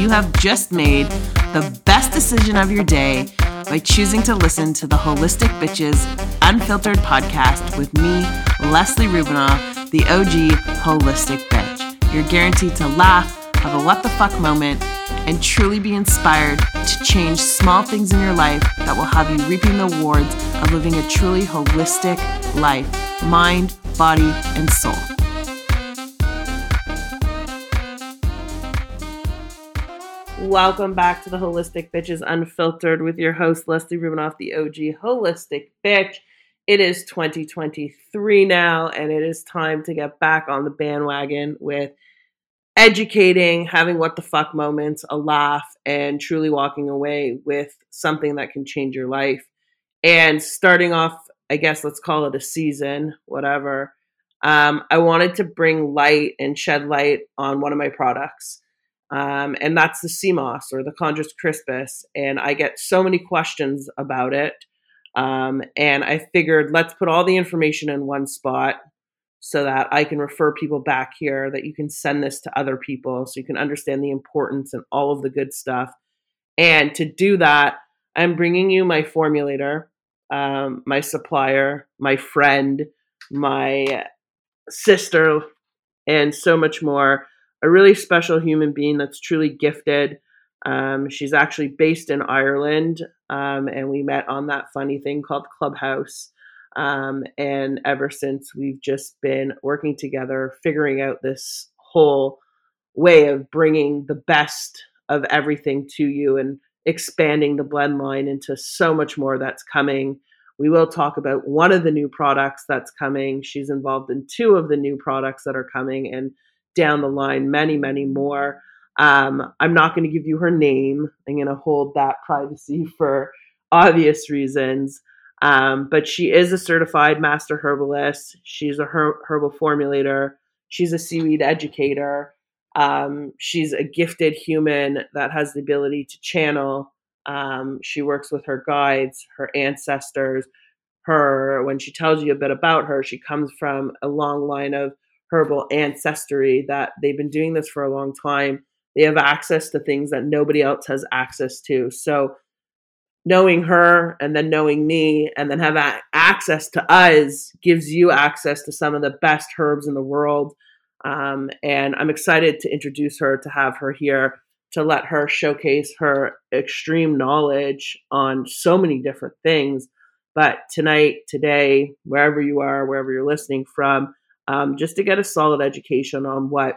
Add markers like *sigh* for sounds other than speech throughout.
you have just made the best decision of your day by choosing to listen to the Holistic Bitches Unfiltered podcast with me, Leslie Rubinoff, the OG Holistic Bitch. You're guaranteed to laugh, have a what the fuck moment, and truly be inspired to change small things in your life that will have you reaping the rewards of living a truly holistic life mind, body, and soul. Welcome back to the Holistic Bitches Unfiltered with your host, Leslie Rubinoff, the OG Holistic Bitch. It is 2023 now, and it is time to get back on the bandwagon with educating, having what the fuck moments, a laugh, and truly walking away with something that can change your life. And starting off, I guess let's call it a season, whatever. Um, I wanted to bring light and shed light on one of my products. Um, and that's the moss or the Chondrus crispus. And I get so many questions about it. Um, and I figured let's put all the information in one spot so that I can refer people back here, that you can send this to other people so you can understand the importance and all of the good stuff. And to do that, I'm bringing you my formulator, um, my supplier, my friend, my sister, and so much more a really special human being that's truly gifted. Um, she's actually based in Ireland, um, and we met on that funny thing called Clubhouse. Um, and ever since, we've just been working together, figuring out this whole way of bringing the best of everything to you and expanding the blend line into so much more that's coming. We will talk about one of the new products that's coming. She's involved in two of the new products that are coming, and down the line, many, many more. Um, I'm not going to give you her name. I'm going to hold that privacy for obvious reasons. Um, but she is a certified master herbalist. She's a her- herbal formulator. She's a seaweed educator. Um, she's a gifted human that has the ability to channel. Um, she works with her guides, her ancestors. Her, when she tells you a bit about her, she comes from a long line of herbal ancestry that they've been doing this for a long time. They have access to things that nobody else has access to. So knowing her and then knowing me and then have access to us gives you access to some of the best herbs in the world. Um, and I'm excited to introduce her, to have her here, to let her showcase her extreme knowledge on so many different things. But tonight, today, wherever you are, wherever you're listening from, um, just to get a solid education on what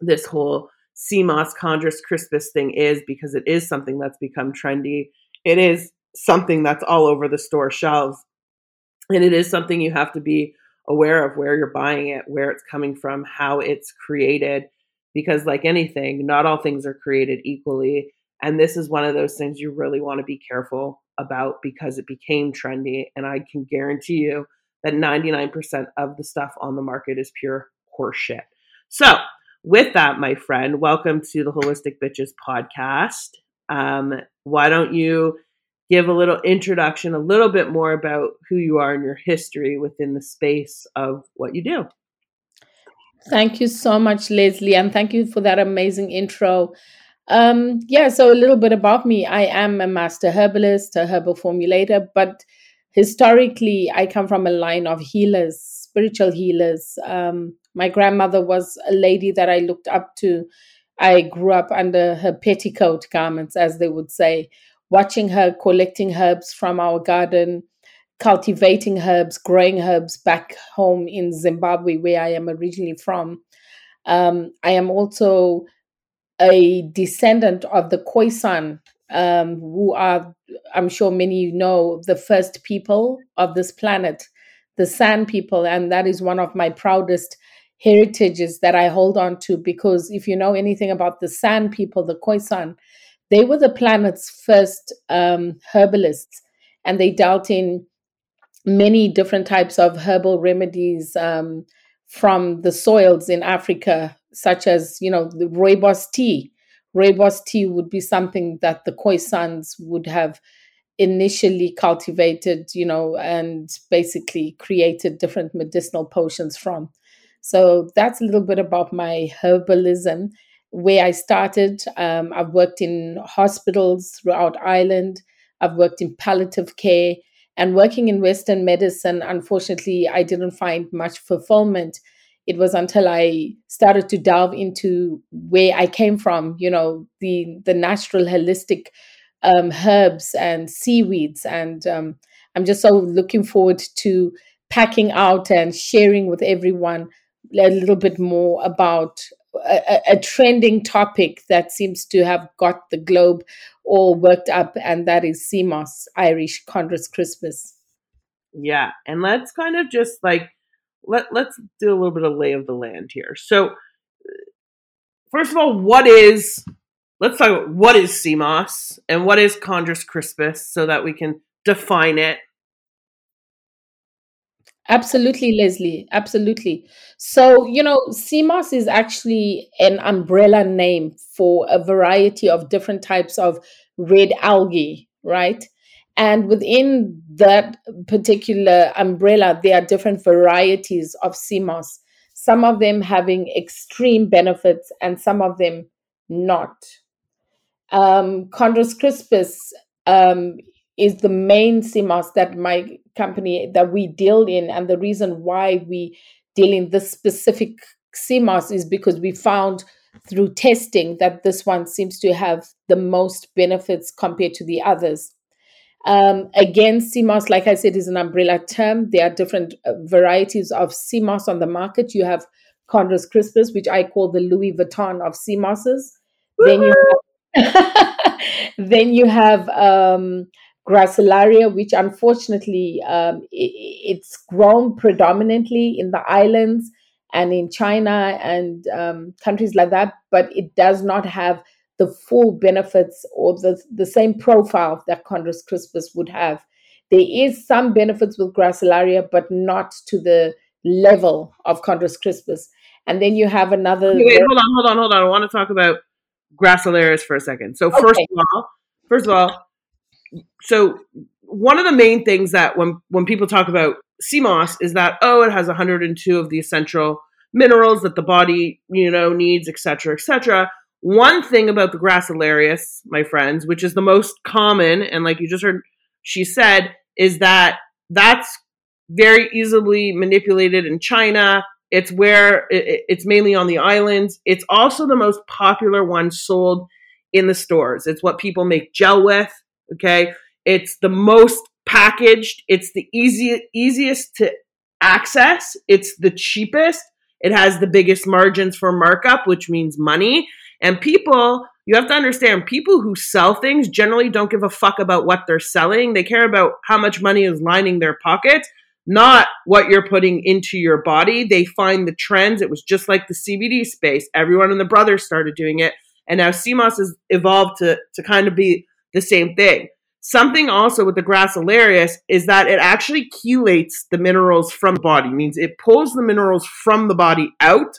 this whole moss chondrus crispus thing is, because it is something that's become trendy. It is something that's all over the store shelves. And it is something you have to be aware of where you're buying it, where it's coming from, how it's created. Because, like anything, not all things are created equally. And this is one of those things you really want to be careful about because it became trendy. And I can guarantee you that 99% of the stuff on the market is pure horseshit. So, with that, my friend, welcome to the Holistic Bitches podcast. Um, why don't you give a little introduction, a little bit more about who you are and your history within the space of what you do? Thank you so much, Leslie, and thank you for that amazing intro. Um, yeah, so a little bit about me. I am a master herbalist, a herbal formulator, but historically, I come from a line of healers, spiritual healers. Um, my grandmother was a lady that I looked up to. I grew up under her petticoat garments, as they would say, watching her collecting herbs from our garden, cultivating herbs, growing herbs back home in Zimbabwe, where I am originally from. Um, I am also a descendant of the Khoisan um, who are, I'm sure many know, the first people of this planet, the San people. And that is one of my proudest heritages that I hold on to because if you know anything about the San people, the Khoisan, they were the planet's first um, herbalists and they dealt in many different types of herbal remedies um, from the soils in Africa, such as, you know, the rooibos tea, Rooibos tea would be something that the Khoisans would have initially cultivated, you know, and basically created different medicinal potions from. So that's a little bit about my herbalism. where I started. Um, I've worked in hospitals throughout Ireland. I've worked in palliative care and working in Western medicine. Unfortunately, I didn't find much fulfillment. It was until I started to delve into where I came from, you know, the the natural holistic um, herbs and seaweeds, and um, I'm just so looking forward to packing out and sharing with everyone a little bit more about a, a, trending topic that seems to have got the globe all worked up, and that is moss, Irish Chondrus crispus. Yeah, and let's kind of just like let let's do a little bit of lay of the land here. So, uh, first of all, what is let's talk about what is moss and what is Chondrus crispus, so that we can define it Absolutely, Leslie. Absolutely. So, you know, moss is actually an umbrella name for a variety of different types of red algae, right? And within that particular umbrella, there are different varieties of sea moss, some of them having extreme benefits and some of them not. Um, Chondrus crispus um, is the main sea moss that my company that we deal in and the reason why we deal in this specific sea moss is because we found through testing that this one seems to have the most benefits compared to the others um, again sea moss like i said is an umbrella term. There are different uh, varieties of sea moss on the market. You have chondrus crispus which i call the louis vuitton of sea mosses then you have, *laughs* then you have um, Gracilaria, which unfortunately um, it, it's grown predominantly in the islands and in China and um, countries like that, but it does not have the full benefits or the, the same profile that Chondrus crispus would have. There is some benefits with Gracilaria, but not to the level of Chondrus crispus. And then you have another. Okay, wait, hold on, hold on, hold on. I want to talk about Gracilarias for a second. So first okay. of all, first of all, so one of the main things that when when people talk about sea moss is that oh it has 102 of the essential minerals that the body you know needs etc etc one thing about the gracilarius my friends which is the most common and like you just heard she said is that that's very easily manipulated in china it's where it's mainly on the islands it's also the most popular one sold in the stores it's what people make gel with Okay. It's the most packaged. It's the easy, easiest to access. It's the cheapest. It has the biggest margins for markup, which means money. And people, you have to understand, people who sell things generally don't give a fuck about what they're selling. They care about how much money is lining their pockets, not what you're putting into your body. They find the trends. It was just like the CBD space. Everyone and the brothers started doing it. And now moss has evolved to, to kind of be the same thing. Something also with the Gracilarius is that it actually chelates the minerals from the body, means it pulls the minerals from the body out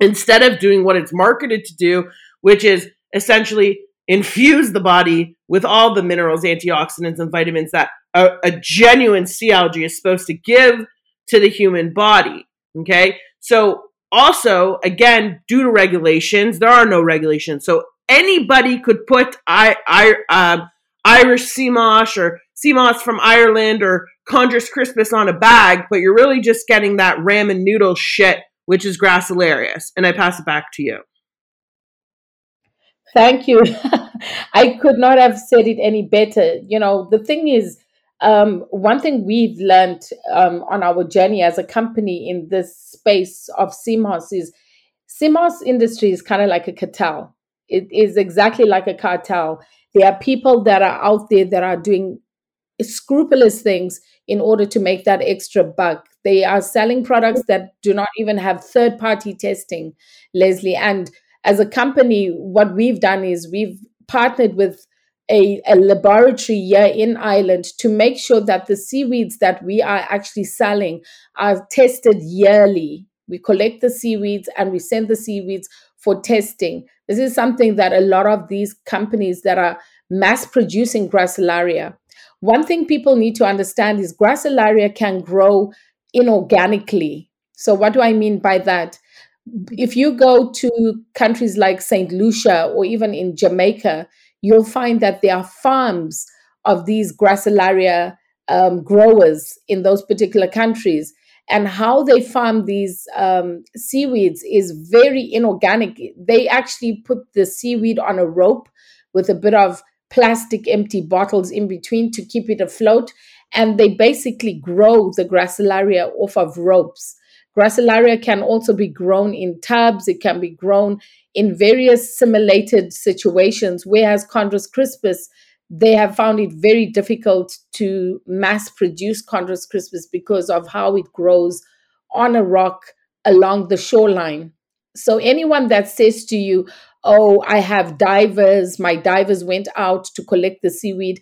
instead of doing what it's marketed to do, which is essentially infuse the body with all the minerals, antioxidants, and vitamins that a, a genuine sea algae is supposed to give to the human body. Okay. So, also, again, due to regulations, there are no regulations. So, anybody could put I, I, uh, Irish sea moss or sea moss from Ireland or Chondrus crispus on a bag, but you're really just getting that ramen noodle shit, which is Gracilarius. And I pass it back to you. Thank you. *laughs* I could not have said it any better. You know, the thing is, um, one thing we've learned um, on our journey as a company in this space of sea moss is sea moss industry is kind of like a cartel it is exactly like a cartel. There are people that are out there that are doing scrupulous things in order to make that extra buck. They are selling products that do not even have third party testing, Leslie. And as a company, what we've done is we've partnered with a, a, laboratory here in Ireland to make sure that the seaweeds that we are actually selling are tested yearly. We collect the seaweeds and we send the seaweeds for testing. This is something that a lot of these companies that are mass producing Gracilaria, one thing people need to understand is Gracilaria can grow inorganically. So, what do I mean by that? if you go to countries like St. Lucia or even in Jamaica, you'll find that there are farms of these Gracilaria um, growers in those particular countries. And how they farm these um, seaweeds is very inorganic. They actually put the seaweed on a rope with a bit of plastic empty bottles in between to keep it afloat. And they basically grow the Gracilaria off of ropes. Gracilaria can also be grown in tubs, it can be grown in various simulated situations, whereas Chondrus crispus, they have found it very difficult to mass produce Chondrus crispus because of how it grows on a rock along the shoreline. So, anyone that says to you, Oh, I have divers, my divers went out to collect the seaweed,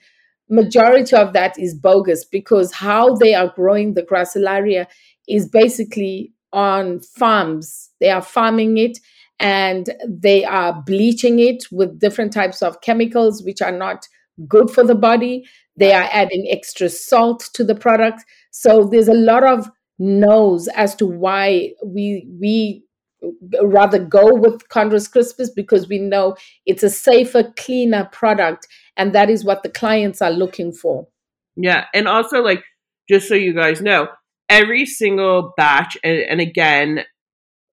majority of that is bogus because how they are growing the gracilaria is basically on farms. They are farming it and they are bleaching it with different types of chemicals which are not good for the body. They are adding extra salt to the product. So there's a lot of no's as to why we we rather go with Chondrus crispus because we know it's a safer, cleaner product, and that is what the clients are looking for. Yeah, and also like just so you guys know, every single batch, and, and again,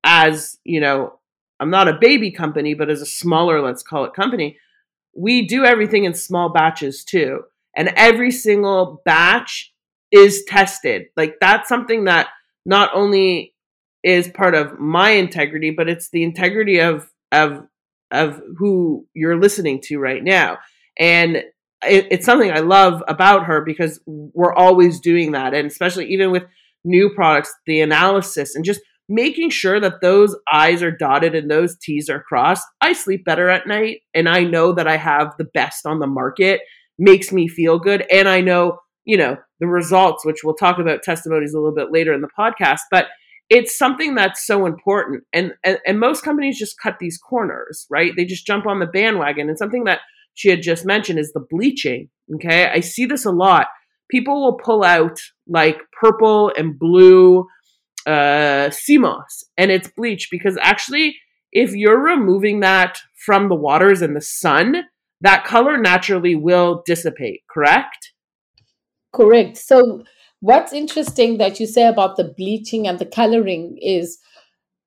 as you know, I'm not a baby company, but as a smaller, let's call it company, we do everything in small batches too. And every single batch is tested. Like that's something that not only is part of my integrity, but it's the integrity of of of who you're listening to right now. And it, it's something I love about her because we're always doing that, and especially even with new products, the analysis and just making sure that those I's are dotted and those T's are crossed. I sleep better at night, and I know that I have the best on the market. Makes me feel good, and I know you know the results, which we'll talk about testimonies a little bit later in the podcast, but it's something that's so important. And, and, and most companies just cut these corners right? They just jump on the bandwagon. And something that she had just mentioned is the bleaching okay? I see this a lot. People will pull out like purple and blue uh moss and it's bleach because actually if you're removing that from the waters and the sun that color naturally will dissipate correct? Correct. So What's interesting that you say about the bleaching and the coloring is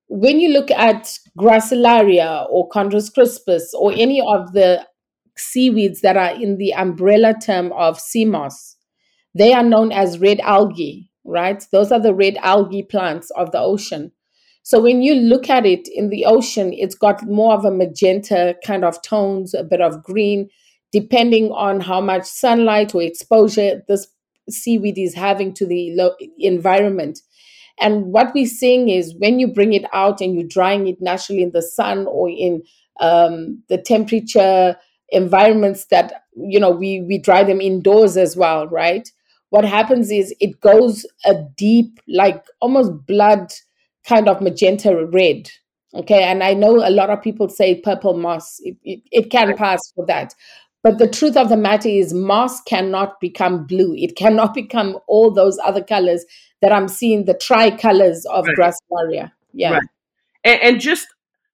when you look at Gracilaria or Chondrus crispus or mm-hmm. any of the seaweeds that are in the umbrella term of sea moss, they are known as red algae, right? Those are the red algae plants of the ocean. So when you look at it in the ocean, it's got more of a magenta kind of tones, a bit of green, depending on how much sunlight or exposure this seaweed is having to the lo- environment. And what we're seeing is when you bring it out and you're drying it naturally in the sun or in um, the temperature environments that you know we we dry them indoors as well, right? What happens is it goes a deep, like almost blood kind of magenta red. Okay, and I know a lot of people say purple moss. It, it, it can pass for that. But the truth of the matter is, moss cannot become blue. It cannot *laughs* become all those other colors that I'm seeing, the tricolors of right. Gracilaria. Yeah. Right. And, and, just,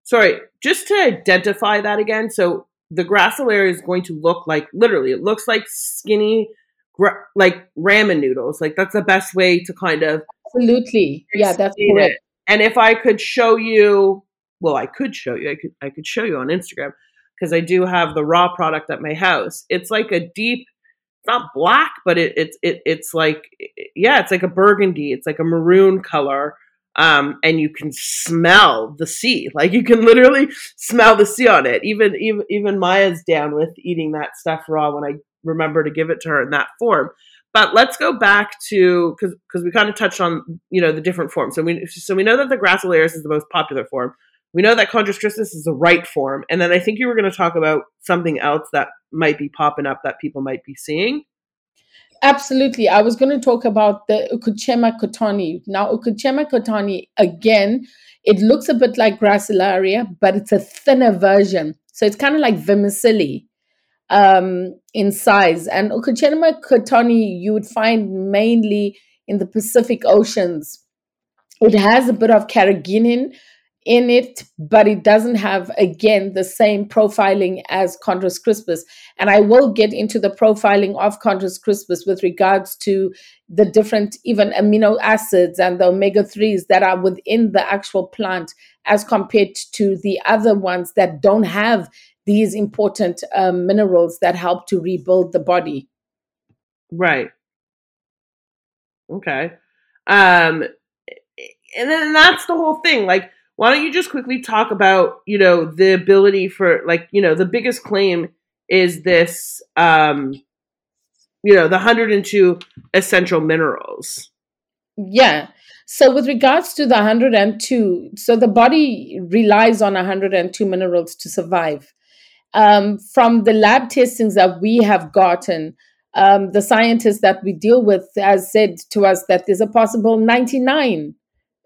sorry, just to identify that again. So the Gracilaria is going to look like, literally, it looks like skinny, like ramen noodles. Like that's the best way to kind of. Absolutely. Yeah, that's correct. It. And if I could show you, well, I could show you, I could, I could show you on Instagram because I do have the raw product at my house. It's like a deep, it's not black, but it, it's it, it's like yeah, it's like a burgundy. It's like a maroon color. Um, and you can smell the sea. Like you can literally smell the sea on it. Even even even Maya's down with eating that stuff raw when I remember to give it to her in that form. But let's go back to because because we kind of touched on you know the different forms. So we so we know that the Gracilaris is the most popular form. We know that Chondrus is the right form. And then I think you were going to talk about something else that might be popping up that people might be seeing. Absolutely. I was going to talk about the Eucheuma cottonii. Now, Eucheuma cottonii, again, it looks a bit like Gracilaria, but it's a thinner version. So it's kind of like vermicelli um, in size. And Eucheuma cottonii, you would find mainly in the Pacific Oceans. It has a bit of carrageenan, in it, but it doesn't have, again, the same profiling as Chondrus crispus. And I will get into the profiling of Chondrus crispus with regards to the different, even amino acids and the omega 3s that are within the actual plant as compared to the other ones that don't have these important um, minerals that help to rebuild the body. Right. Okay. Um, and then that's the whole thing. Like, why don't you just quickly talk about, you know, the ability for, like, you know, the biggest claim is this, um, you know, the 102 essential minerals. Yeah. So, with regards to the 102, so the body relies on 102 minerals to survive. Um, from the lab testings that we have gotten, um, the scientists that we deal with has said to us that there's a possible 99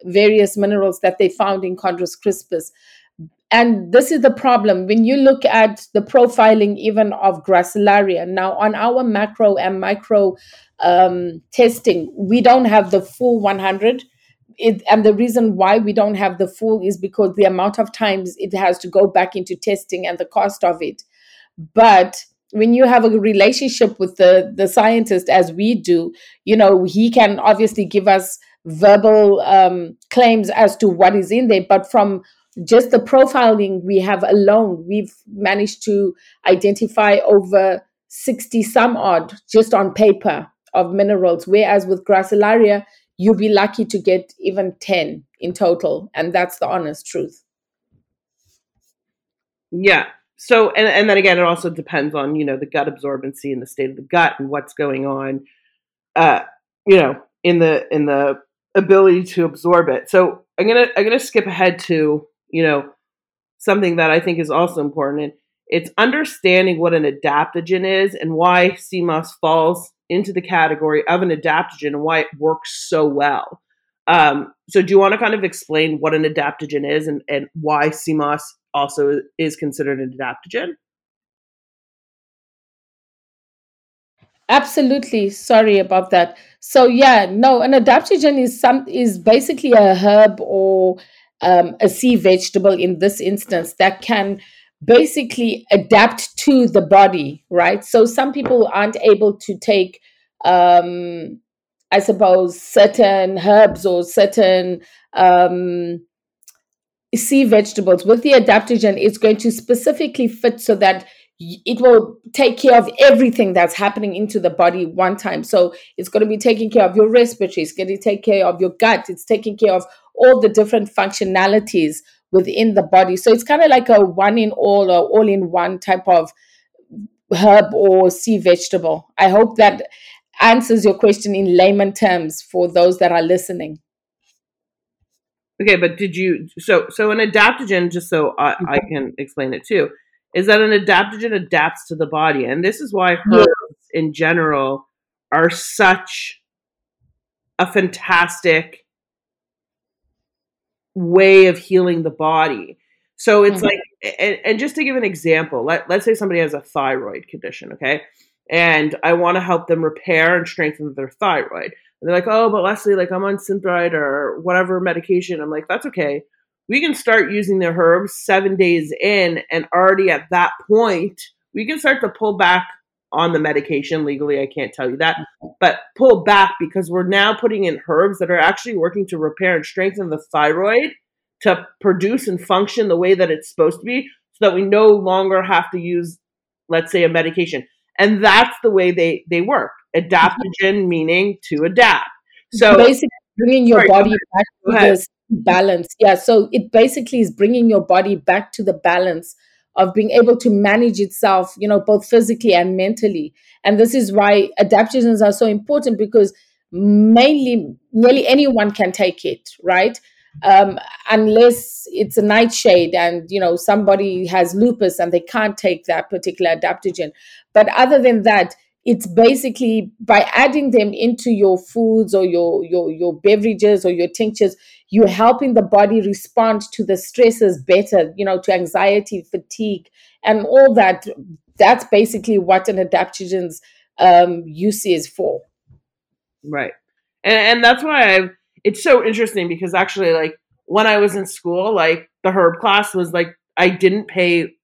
various minerals that they found in Chondrus crispus. And this is the problem when you look at the profiling even of Gracilaria. Now, on our macro and micro um, testing, we don't have the full 100. It, and the reason why we don't have the full is because the amount of times it has to go back into testing and the cost of it. But when you have a relationship with the the scientist as we do, you know, he can obviously give us verbal um, claims as to what is in there, but from just the profiling we have alone, we've managed to identify over 60 some odd just on paper of minerals. Whereas with Gracilaria, you'll be lucky to get even 10 in total. And that's the honest truth. Yeah. So, and, and then again, it also depends on, you know, the gut absorbency and the state of the gut and what's going on, uh, you know, in the, in the ability to absorb it. So I'm gonna I'm gonna skip ahead to you know something that I think is also important. And it's understanding what an adaptogen is and why sea moss falls into the category of an adaptogen and why it works so well. Um, so, do you want to kind of explain what an adaptogen is and, and why sea moss also is considered an adaptogen? Absolutely. Sorry about that. So yeah, no, an adaptogen is some is basically a herb or um, a sea vegetable in this instance that can basically adapt to the body, right? So some people aren't able to take, um, I suppose, certain herbs or certain um, sea vegetables. With the adaptogen, it's going to specifically fit so that it will take care of everything that's happening into the body one time. So it's going to be taking care of your respiratory, it's going to take care of your gut, it's taking care of all the different functionalities within the body. So it's kind of like a one in all or all in one type of herb or sea vegetable. I hope that answers your question in layman terms for those that are listening. Okay, but did you so so an adaptogen? Just so I, I mm-hmm. can explain it too is that an adaptogen adapts to the body. And this is why herbs yeah. in general are such a fantastic way of healing the body. So it's mm-hmm. like, and, and, just to give an example, let, let's say somebody has a thyroid condition, okay? And I want to help them repair and strengthen their thyroid. And they're like, oh, but Leslie, like I'm on Synthroid or whatever medication. I'm like, that's okay we can start using the herbs seven days in, and already at that point, we can start to pull back on the medication. Legally, I can't tell you that, but pull back because we're now putting in herbs that are actually working to repair and strengthen the thyroid to produce and function the way that it's supposed to be so that we no longer have to use, let's say, a medication. And that's the way they, they work. Adaptogen meaning to adapt. So basically bringing your sorry, body back to this balance. Yeah. So it basically is bringing your body back to the balance of being able to manage itself, you know, both physically and mentally. And this is why adaptogens are so important because mainly nearly anyone can take it, right? Um, unless it's a nightshade and you know somebody has lupus and they can't take that particular adaptogen. But other than that, it's basically by adding them into your foods or your your your beverages or your tinctures you're helping the body respond to the stresses better you know to anxiety fatigue and all that that's basically what an adaptogens um, use is for right and, and that's why i it's so interesting because actually like when I was in school, like the herb class was like I didn't pay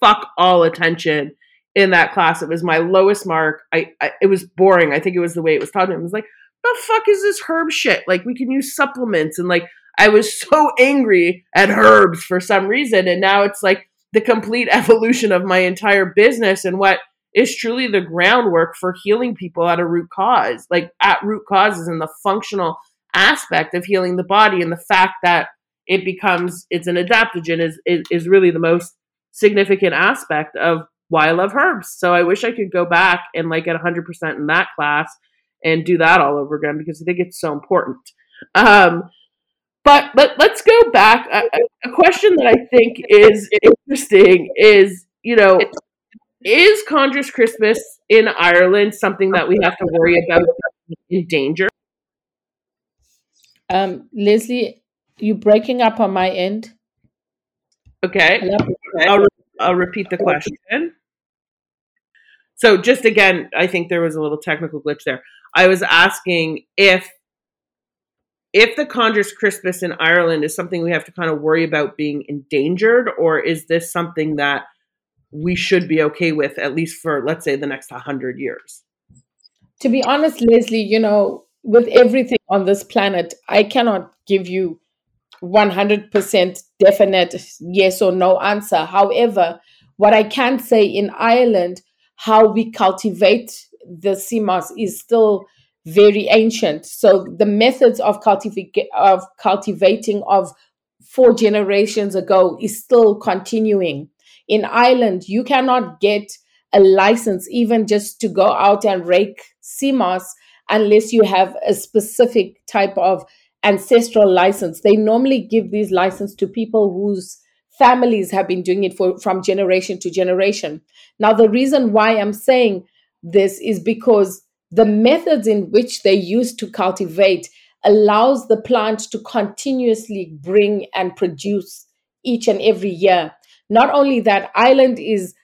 fuck all attention in that class. It was my lowest mark. I, I it was boring. I think it was the way it was taught. It was like, the fuck is this herb shit? Like we can use supplements and like I was *laughs* so angry at herbs for some reason, and now it's like the complete *laughs* evolution of my entire business and what is truly the groundwork for healing people at a root cause, like at root causes and the functional aspect of healing the body and the fact that it becomes it's an adaptogen is, is, is really the most significant aspect of why I love herbs. So I wish I could go back and like get 100% in that class and do that all over again because I think it's so important. Um, but but let's go back. A, a question that I think is interesting is you know is Chondrus crispus in Ireland something that we have to worry about in danger? Um, Leslie, you breaking up on my end. Okay. I'll, I'll repeat the question. So, just again, I think there was a little technical glitch there. I was asking if if the Chondrus crispus in Ireland is something we have to kind of worry about being endangered, or is this something that we should be okay with at least for let's say the next 100 years? To be honest, Leslie, you know, with everything on this planet, I cannot give you 100% definite yes or no answer. However, what I can say in Ireland, how we cultivate the moss is still very ancient. So the methods of, cultiva- of cultivating of four generations ago is still continuing. In Ireland, you cannot get a license even just to go out and rake sea moss unless you have a specific type of ancestral license. They normally give these license to people whose families have been doing it for from generation to generation. Now, the reason why I'm saying this is because the methods in which they use to cultivate allows the plant to continuously bring and produce each and every year. Not only that, Ireland is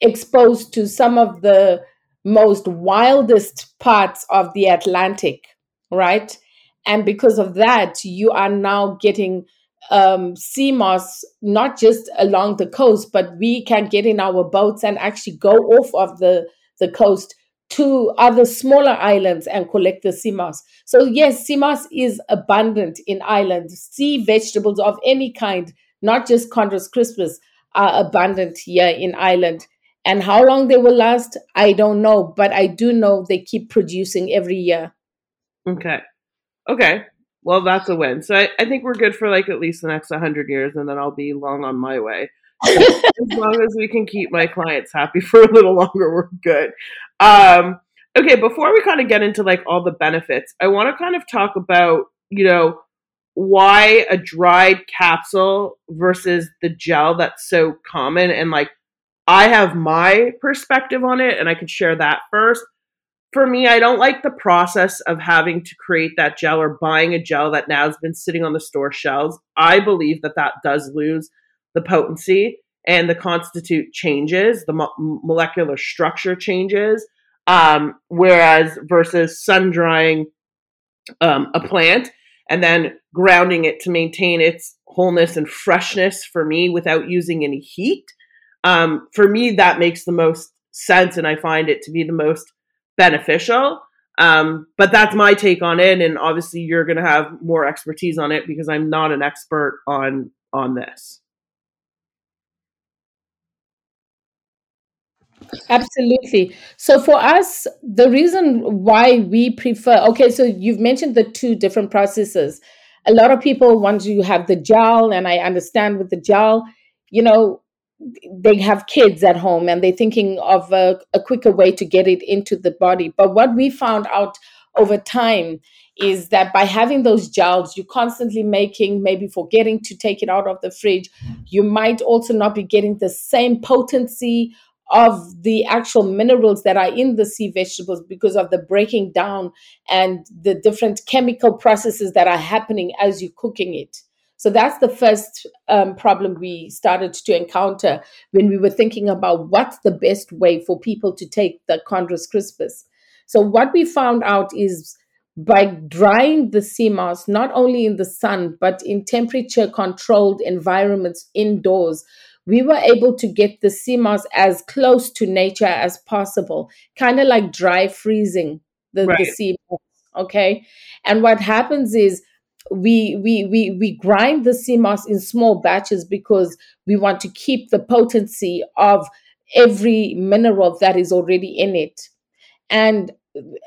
exposed to some of the most wildest parts of the Atlantic, right? And because of that, you are now getting um, sea moss not just along the coast, but we can get in our boats and actually go off of the, the coast to other smaller islands and collect the sea moss. So yes, sea moss is abundant in Ireland. Sea vegetables of any kind, not just Chondrus crispus, are abundant here in Ireland. And how long they will last, I don't know, but I do know they keep producing every year. Okay. Okay. Well, that's a win. So I, I think we're good for like at least the next 100 years, and then I'll be long on my way. *laughs* as long as we can keep my clients happy *laughs* for a little longer, we're good. Um, okay, before we kind of get into like all the benefits, I want to kind of talk about, you know, why a dried capsule versus the gel that's so common and like I have my perspective on it and I can share that first. For me, I don't like the process of having to create that gel or buying a gel that now has been sitting on the store shelves. I believe that that does lose the potency and the constitute changes, the mo- molecular structure changes. Um, whereas versus sun drying um, a plant and then grounding it to maintain its wholeness and freshness for me without using any heat um, for me, that makes the most sense, and I find it to be the most beneficial. Um, but that's my take on it, and obviously, you're going to have more expertise on it because I'm not an expert on on this. Absolutely. So for us, the reason why we prefer okay, so you've mentioned the two different processes. A lot of people want to have the gel, and I understand with the gel, you know, they have kids at home and they're thinking of a, a, quicker way to get it into the body. But what we found out over time is that by having those gels, you're constantly making, maybe forgetting to take it out of the fridge. You might also not be getting the same potency of the actual minerals that are in the sea vegetables because of the breaking down and the different chemical processes that are happening as you're cooking it. So that's the first um, problem we started to encounter when we were thinking about what's the best way for people to take the chondrus crispus. So what we found out is by drying the sea moss, not only in the sun, but in temperature controlled environments indoors, we were able to get the sea moss as close to nature as possible, kind of like dry freezing the, right. the sea moss. Okay. And what happens is we we we we grind the sea moss in small batches because we want to keep the potency of every mineral that is already in it. And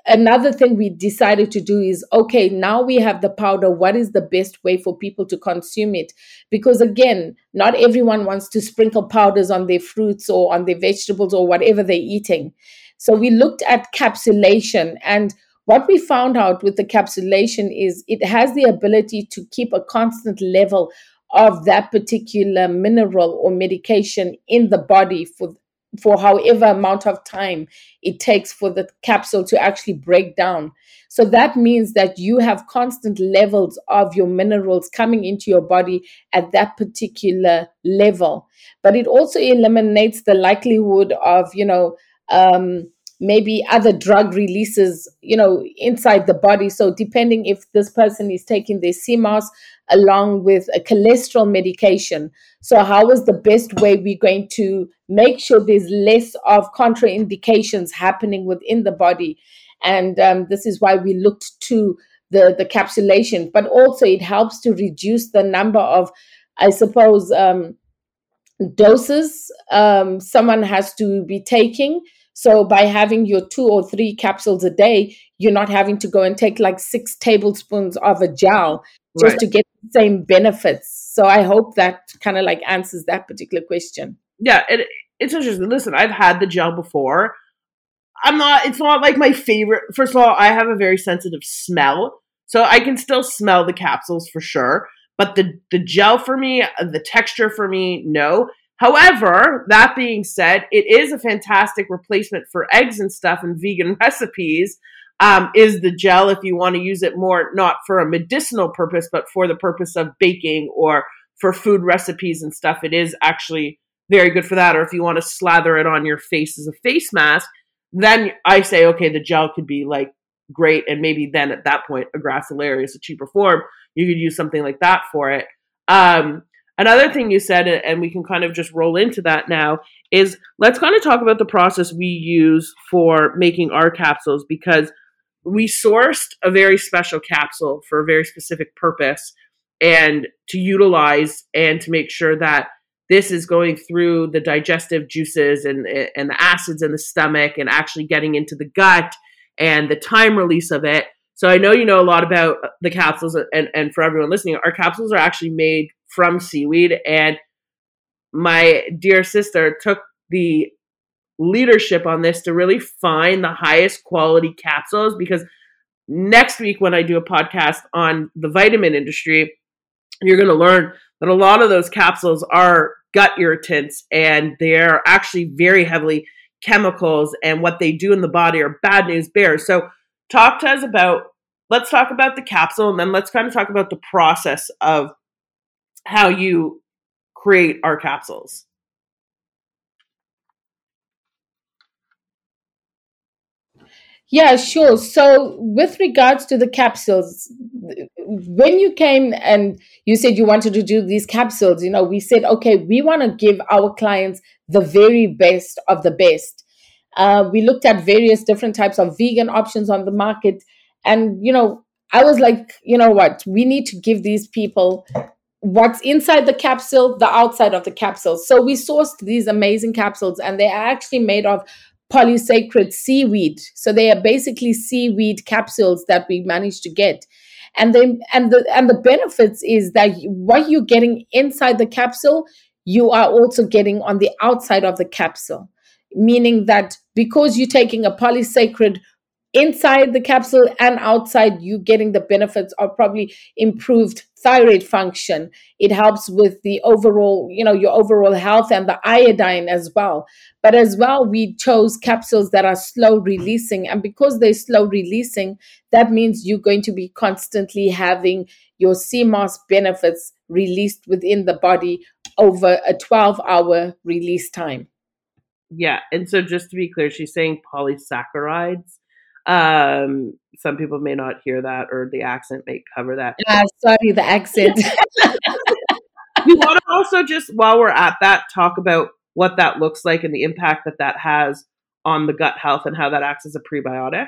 another thing we decided to do is okay, now we have the powder. What is the best way for people to consume it? Because again, not everyone wants to sprinkle powders on their fruits or on their vegetables or whatever they're eating. So we looked at capsulation and what we found out with the capsulation is it has the ability to keep a constant level of that particular mineral or medication in the body for for however amount of time it takes for the capsule to actually break down. So that means that you have constant levels of your minerals coming into your body at that particular level. But it also eliminates the likelihood of, you know, um, maybe other drug releases, you know, inside the body. So depending if this person is taking their moss along with a cholesterol medication. So how is the best way we're going to make sure there's less of contraindications happening within the body? And um, this is why we looked to the, the capsulation, but also it helps to reduce the number of, I suppose, um, doses um, someone has to be taking so by having your two or three capsules a day, you're not having to go and take like six tablespoons of a gel just right. to get the same benefits. So I hope that kind of like answers that particular question. Yeah, it, it's interesting. Listen, I've had the gel before. I'm not. It's not like my favorite. First of all, I have a very sensitive smell, so I can still smell the capsules for sure. But the the gel for me, uh, the texture for me, no. However, that being said, it is a fantastic replacement for eggs and stuff and vegan *laughs* recipes. Um, is the gel if you want to use it more not for a medicinal purpose, but for the purpose of baking or for food recipes and stuff. It is actually very good for that. Or if you want to slather it on your face as a face mask, then I say, okay, the gel could be like great. And maybe then at that point, a gracilaria is a cheaper form. You could use something like that for it. Um, Another thing you said, and we can kind of just roll into that now, is let's kind of talk about the process we use for making our capsules because we sourced a very special capsule for a very specific purpose and to utilize and to make sure that this is going through the digestive juices and, and the acids in the stomach and actually getting into the gut and the time release of it. So I know you know a lot about uh, the capsules, uh, and, and for everyone listening, our capsules are actually made from seaweed. And my dear sister took the leadership on this to really find the highest quality capsules because next week when I do a podcast on the vitamin industry, you're going to learn that a lot of those capsules are gut irritants and they're actually very heavily chemicals and what they do in the body are bad news bears. So talk to us about let's talk about the capsule and then let's kind of talk about the process of how you create our capsules. Yeah, sure. So, with regards to the capsules, when you came and you said you wanted to do these capsules, you know, we said, okay, we want to give our clients the very best of the best. Uh, we looked at various different types of vegan options on the market. And, you know, I was like, you know what? We need to give these people what's inside the capsule, the outside of the capsule. So we sourced these amazing capsules, and they are actually made of polysaccharide seaweed. So they are basically seaweed capsules that we managed to get. And then and the and the benefits is that what you're getting inside the capsule, you are also getting on the outside of the capsule. Meaning that because you're taking a polysaccharide inside the capsule and outside, you're getting the benefits of probably improved thyroid function. It helps with the overall, you know, your overall health and the iodine as well. But as well, we chose capsules that are slow releasing. And because they're slow releasing, that means you're going to be constantly having your moss benefits released within the body over a 12 hour release time. Yeah. And so just to be clear, she's saying polysaccharides Um, some people may not hear that, or the accent may cover that. Uh, sorry, the accent. *laughs* you want to also just, while we're at that, talk about what that looks like and the impact that that has on the gut health and how that acts as a prebiotic.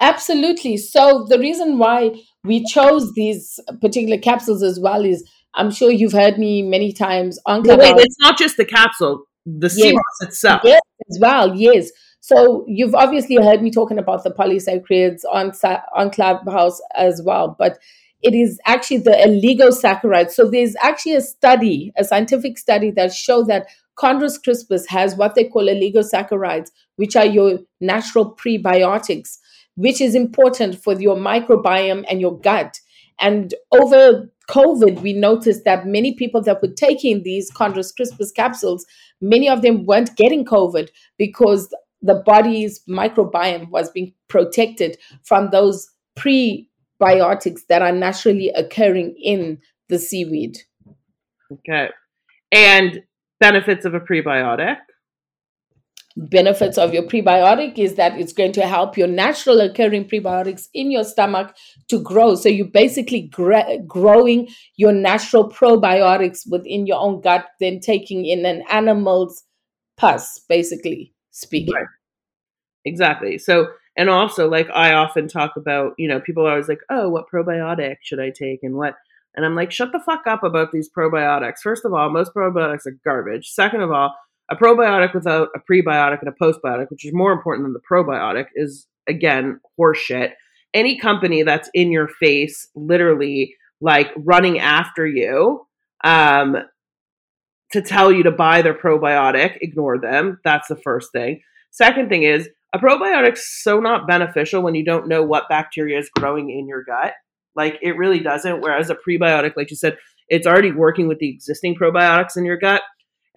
Absolutely. So the reason why we chose these particular capsules as well is I'm sure you've heard me many times on Clubhouse. Wait, it's not just the capsule, the yes. itself. Yes, as well, yes. So you've obviously heard me talking about the polysaccharides on on Clubhouse as well, but it is actually the oligosaccharides. So there's actually a study, a scientific study that show that Chondrus crispus has what they call oligosaccharides, which are your natural prebiotics, which is important for your microbiome and your gut. And over COVID, we noticed that many people that were taking these Chondrus crispus capsules, many of them weren't getting COVID because the body's microbiome was being protected from those prebiotics that are naturally occurring in the seaweed. Okay. And benefits of a prebiotic? Benefits of your prebiotic is that it's going to help your natural occurring prebiotics in your stomach to grow. So you're basically growing your natural probiotics within your own gut, then taking in an animal's pus, basically speaking. Right. Exactly. So, and also, like I often talk about, you know, people are always like, oh, what probiotic should I take and what? And I'm like, shut the fuck up about these probiotics. First of all, most probiotics are garbage. Second of all, a probiotic without a prebiotic and a postbiotic, which is more important than the probiotic, is again horseshit. Any company that's in your face, literally like running after you um, to tell you to buy their probiotic, ignore them. That's the first thing. Second thing is a probiotic's so not beneficial when you don't know what bacteria is growing in your gut. Like it really doesn't. Whereas a prebiotic, like you said, it's already working with the existing probiotics in your gut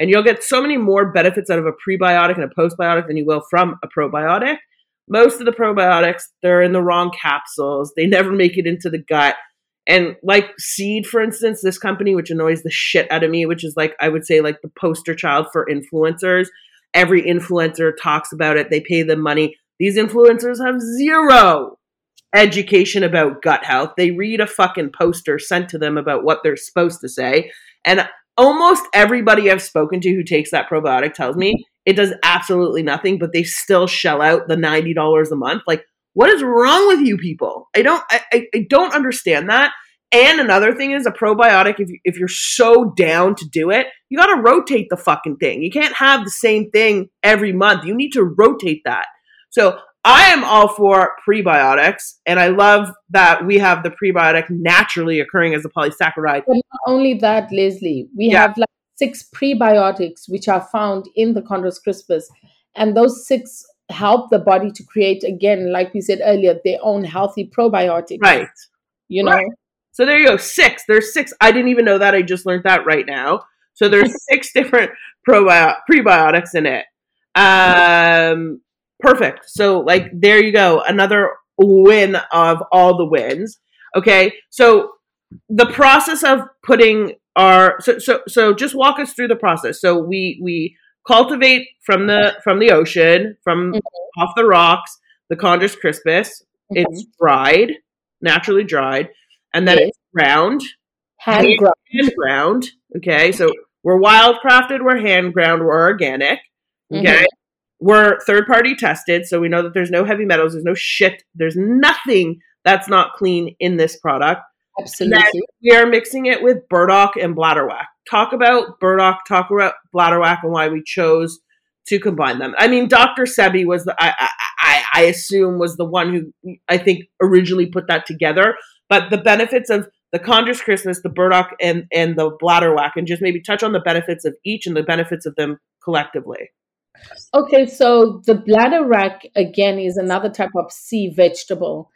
and you'll get so many more benefits out of a prebiotic and a postbiotic than you will from a probiotic. Most of the probiotics, they're in the wrong capsules. They never make it into the gut. And like Seed, for instance, this company, which annoys the shit out of me, which is like, I would say, like the poster child for influencers. Every influencer talks about it, they pay them money. These influencers have zero education about gut health. They read a fucking poster sent to them about what they're supposed to say. And almost everybody I've spoken to who takes that probiotic tells me it does absolutely nothing, but they still shell out the ninety dollars a month. Like, what is wrong with you people? I don't, I, I don't understand that. And another thing is a probiotic. If you, if you're so down to do it, you got to rotate the fucking thing. You can't have the same thing every month. You need to rotate that. So I am all for prebiotics, and I love that we have the prebiotic naturally occurring as a polysaccharide. But not only that, Leslie, we yeah. have like six prebiotics which are found in the Chondrus crispus, and those six help the body to create again, like we said earlier, their own healthy probiotics. Right. You know. Right. So there you go. Six. There's six. I didn't even know that. I just learned that right now. So there's *laughs* six different probi- prebiotics in it. Um, perfect. So like there you go, another win of all the wins. Okay, so the process of putting our so so so just walk us through the process. So we we cultivate from the from the ocean from mm-hmm. off the rocks the Chondrus crispus. Mm-hmm. It's dried, naturally dried, and then yes. it's ground, hand, hand ground. Hand ground. Okay, so we're wildcrafted, we're hand ground, we're organic. Okay. Mm-hmm. We're third party tested, so we know that there's no heavy metals, there's no shit, there's nothing that's not clean in this product. Absolutely. we are mixing it with burdock and bladderwrack. Talk about burdock, talk about bladderwrack, and why we chose to combine them. I mean, Dr. Sebi was the I, I I assume was the one who I think originally put that together. But the benefits of the Chondrus crispus, the burdock, and and the bladderwrack, and just maybe touch on the benefits of each and the benefits of them collectively. Okay, so the bladderwrack again is another type of sea vegetable,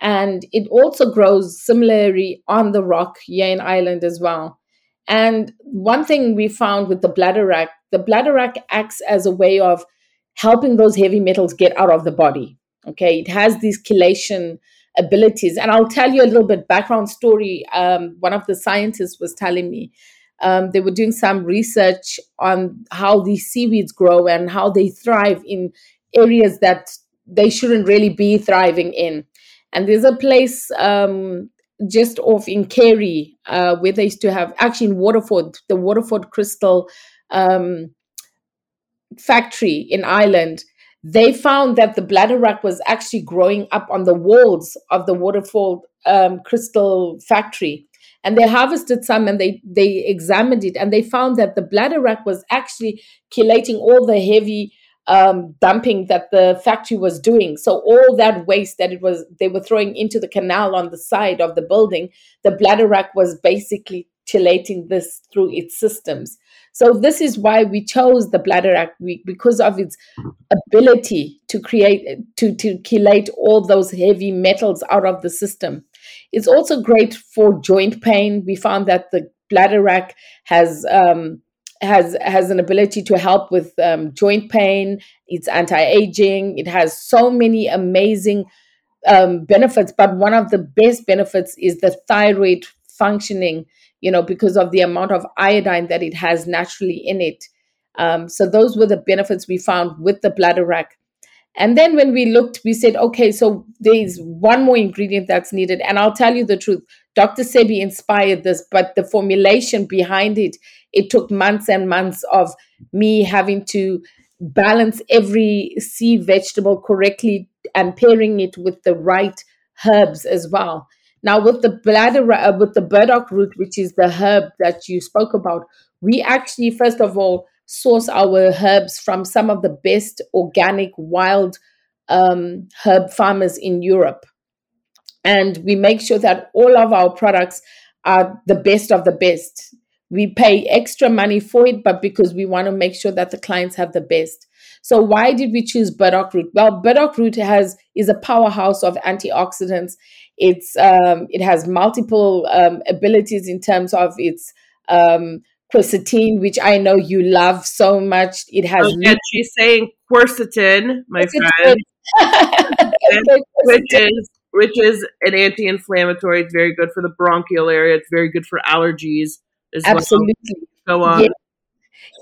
and it also grows similarly on the rock Yane Island as well. And one thing we found with the bladderwrack, the bladderwrack acts as a way of helping those heavy metals get out of the body. Okay, it has these chelation abilities, and I'll tell you a little bit background story. Um, one of the scientists was telling me um, they were doing some research on how these seaweeds grow and how they thrive in areas that they shouldn't really be thriving in. And there's a place um, just off in Kerry uh, where they used to have, actually in Waterford, the Waterford Crystal um, factory in Ireland. They found that the bladderwrack was actually growing up on the walls of the Waterford um, Crystal factory and they harvested some and they they examined it and they found that the bladderwrack was actually chelating all the heavy um, dumping that the factory was doing. So all that waste that it was they were throwing into the canal on the side of the building, the bladderwrack was basically chelating this through its systems. So this is why we chose the bladderwrack because of its ability to create to to chelate all those heavy metals out of the system. It's also great for joint pain. We found that the bladderwrack has um, has has an ability to help with um, joint pain. It's anti-aging. It has so many amazing um, benefits, but one of the best benefits is the thyroid functioning. You know, because of the amount of iodine that it has naturally in it. Um, so those were the benefits we found with the bladderwrack. And then when we looked, we said, okay, so there's one more ingredient that's needed. And I'll tell you the truth, Dr. Sebi inspired this, but the formulation behind it, it took months and months of me having to balance every sea vegetable correctly and pairing it with the right herbs as well. Now, with the bladder, uh, with the burdock root, which is the herb that you spoke about, we actually, first of all, source our herbs from some of the best organic wild um, herb farmers in Europe. And we make sure that all of our products are the best of the best. We pay extra money for it, but because we want to make sure that the clients have the best. So why did we choose burdock root? Well, burdock root has is a powerhouse of antioxidants. It's um, it has multiple um, abilities in terms of its um, quercetin, which I know you love so much. It has. Oh, yeah, she's saying quercetin, my quercetin. friend, *laughs* which is which is an anti-inflammatory. It's very good for the bronchial area. It's very good for allergies as Absolutely. well. Go on. Yes.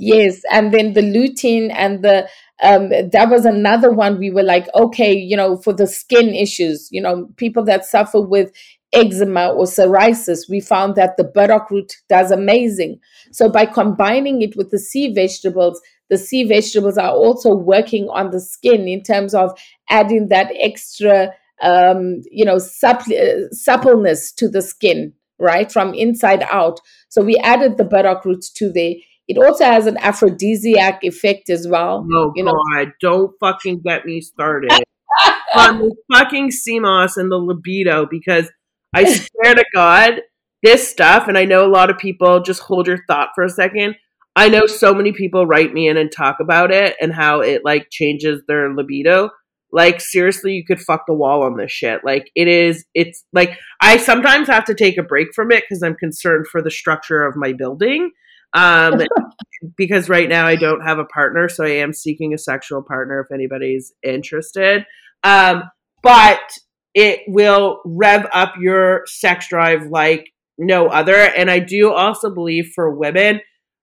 yes, and then the lutein and the um, that was another one we were like, okay, you know, for the skin issues, you know, people that suffer with eczema or psoriasis, we found that the burdock root does amazing. So by combining it with the sea vegetables, the sea vegetables are also working on the skin in terms of adding that extra, um, you know, supple- suppleness to the skin, right, from inside out. So we added the burdock root to there. It also has an aphrodisiac effect as well. Oh you know. God! Don't fucking get me started *laughs* on the fucking sea moss and the libido because I swear to God, this stuff, and I know a lot of people just hold your thought for a second. I know so many people write me in and talk about it and how it like changes their libido. Like seriously, you could fuck the wall on this shit. Like it is, it's like I sometimes have to take a break from it because I'm concerned for the structure of my building. Um, *laughs* because right now I don't have a partner, so I am seeking a sexual partner if anybody's interested. Um, but it will rev up your sex drive like no other. And I do also believe for women,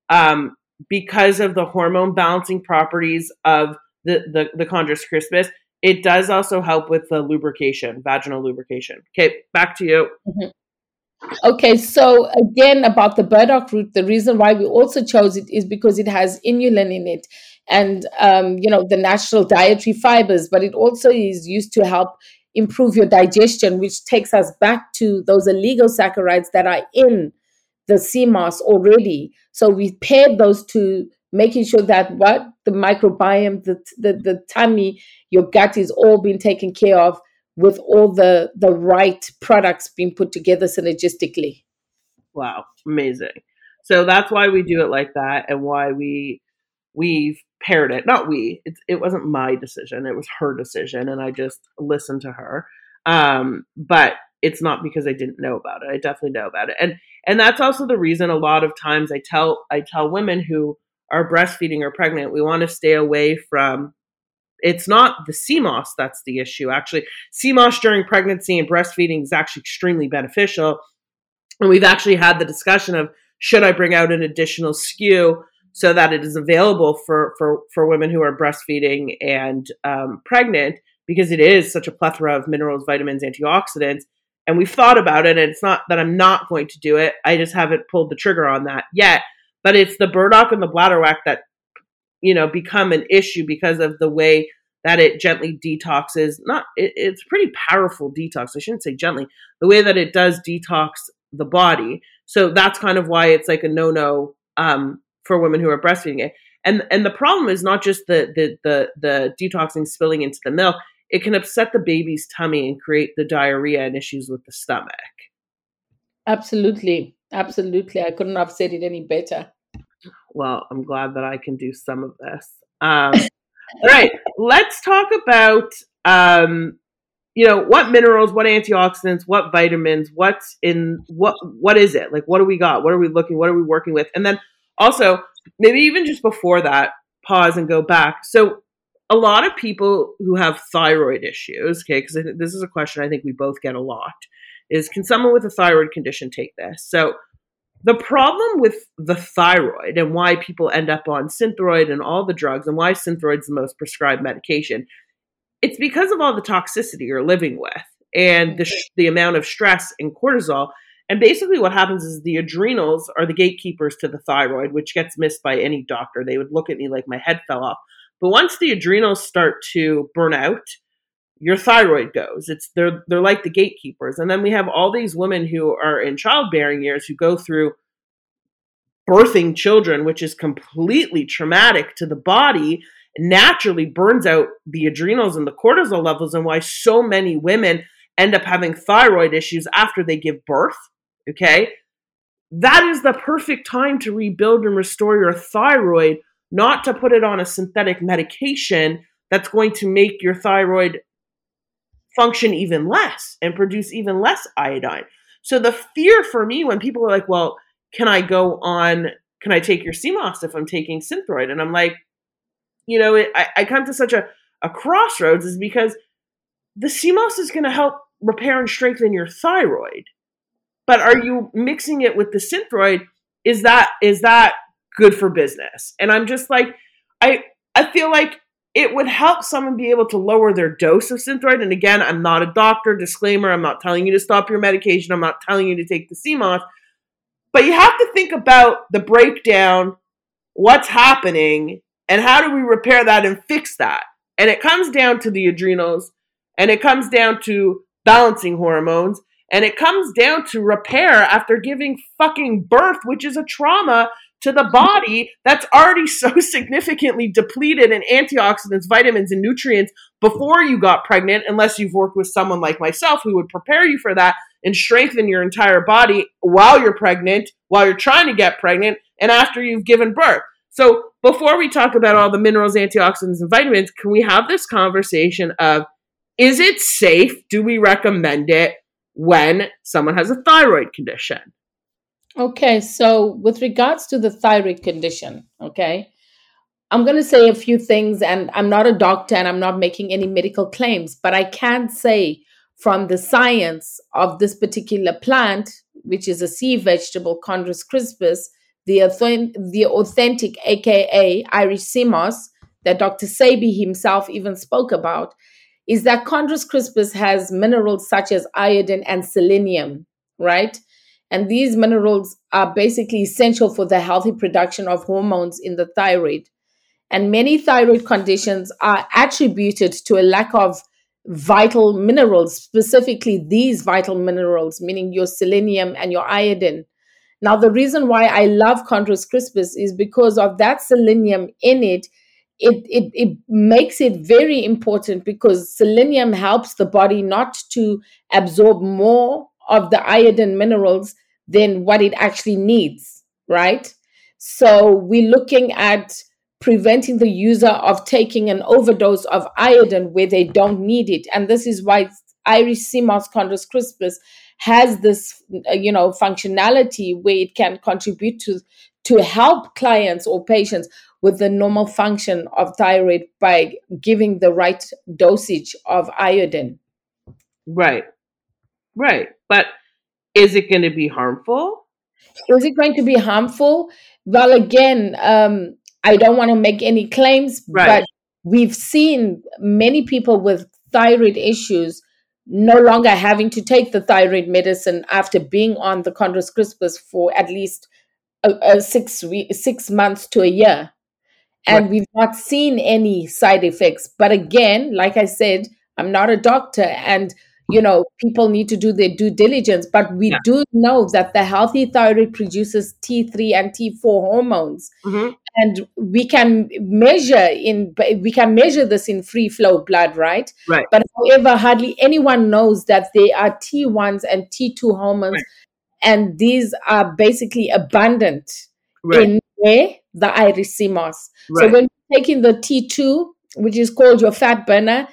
um, because of the hormone balancing properties of the, the, the Chondrus crispus, it does also help with the lubrication, vaginal lubrication. Okay, back to you. Mm-hmm. Okay, so again about the burdock root, the reason why we also chose it is because it has inulin in it, and um, you know the natural dietary fibers, but it also is used to help improve your digestion, which takes us back to those oligosaccharides that are in the moss already. So we paired those two, making sure that what the microbiome, the, the, the tummy, your gut is all being taken care of with all the the right products being put together synergistically. Wow, amazing. So that's why we do it like that and why we we've paired it. Not we. It, it wasn't my decision. It was her decision, and I just listened to her. Um, but it's not because I didn't know about it. I definitely know about it, and and that's also the reason. A lot of times, I tell I tell women who are breastfeeding or pregnant, we want to stay away from. It's not the sea moss that's the issue. Actually, sea moss during pregnancy and breastfeeding is actually extremely beneficial. And we've actually had the discussion of should I bring out an additional SKU so that it is available for for for women who are breastfeeding and um, pregnant because it is such a plethora of minerals, vitamins, antioxidants. And we've thought about it, and it's not that I'm not going to do it. I just haven't pulled the trigger on that yet. But it's the burdock and the bladderwrack that, you know, become an issue because of the way that it gently detoxes. Not, it, it's pretty powerful detox. I shouldn't say gently. The way that it does detox the body. So that's kind of why it's like a no no um, for women who are breastfeeding it. And and the problem is not just the the the the detoxing spilling into the milk. It can upset the baby's tummy and create the diarrhea and issues with the stomach. Absolutely, absolutely. I couldn't have said it any better. Well, I'm glad that I can do some of this. Um, all right, let's talk about um, you know what minerals what antioxidants what vitamins what's in what what is it like what do we got what are we looking what are we working with and then also maybe even just before that pause and go back so a lot of people who have thyroid issues okay because this is a question i think we both get a lot is can someone with a thyroid condition take this so the problem with the thyroid and why people end up on synthroid and all the drugs and why synthroid's the most prescribed medication it's because of all the toxicity you're living with and the, the amount of stress and cortisol. And basically, what happens is the adrenals are the gatekeepers to the thyroid, which gets missed by any doctor. They would look at me like my head fell off. But once the adrenals start to burn out, your thyroid goes. It's they're they're like the gatekeepers. And then we have all these women who are in childbearing years who go through birthing children, which is completely traumatic to the body naturally burns out the adrenals and the cortisol levels, and why so many women end up having thyroid issues after they give birth. Okay. That is the perfect time to rebuild and restore your thyroid, not to put it on a synthetic medication that's going to make your thyroid function even less and produce even less iodine. So the fear for me when people are like, well, can I go on, can I take your sea moss if I'm taking Synthroid? And I'm like, you know, it, I, I come to such a, a crossroads is because the sea moss is going to help repair and strengthen your thyroid. But are you mixing it with the synthroid? Is that is that good for business? And I'm just like, I I feel like it would help someone be able to lower their dose of synthroid. And again, I'm not a doctor, disclaimer, I'm not telling you to stop your medication, I'm not telling you to take the sea moss. But you have to think about the breakdown, what's happening, and how do we repair that and fix that? And it comes down to the adrenals and it comes down to balancing hormones and it comes down to repair after giving fucking birth, which is a trauma to the body that's already *laughs* so significantly depleted in antioxidants, vitamins, and nutrients before you got pregnant, unless you've worked with someone like myself who would prepare you for that and strengthen your entire body while you're pregnant, while you're trying to get pregnant, and after you've given birth. So before we talk about all the minerals, antioxidants, and vitamins, can we have this conversation of is it safe? Do we recommend it when someone has a thyroid condition? Okay, so with regards to the thyroid condition, okay, I'm going to say a few things, and I'm not a doctor and I'm not making any medical claims, but I can say from the science of this particular plant, which is a sea vegetable, Chondrus crispus, the, the authentic, aka Irish sea moss, that Dr. Sebi himself even spoke about, is that Chondrus crispus has minerals such as iodine and selenium, right? And these minerals are basically essential for the healthy production of hormones in the thyroid. And many thyroid conditions are attributed to a lack of vital minerals, specifically these vital minerals, meaning your selenium and your iodine. Now, the reason why I love Chondrus crispus is because of that selenium in it. It, it, it makes it very important because selenium helps the body not to absorb more of the iodine minerals than what it actually needs, right? So we're looking at preventing the user of taking an overdose of iodine where they don't need it. And this is why Irish sea moss chondrus crispus has this uh, you know functionality where it can contribute to to help clients or patients with the normal function of thyroid by giving the right dosage of iodine. Right. Right. But is it going to be harmful? Is it going to be harmful? Well again um, i don't want to make any claims right. but we've seen many people with thyroid issues no longer having to take the thyroid medicine after being on the Chondrus crispus for at least a, a six week, six months to a year, and right. we've not seen any side effects. But again, like I said, I'm not a doctor, and you know people need to do their due diligence. But we yeah. do know that the healthy thyroid produces T3 and T4 hormones, mm-hmm. and we can measure in we can measure this in free flow blood, right? Right. But however, hardly anyone knows that there are T1s and T2 hormones. Right and these are basically abundant right. in where the Irish moss. Right. So when taking the T2, which is called your fat burner,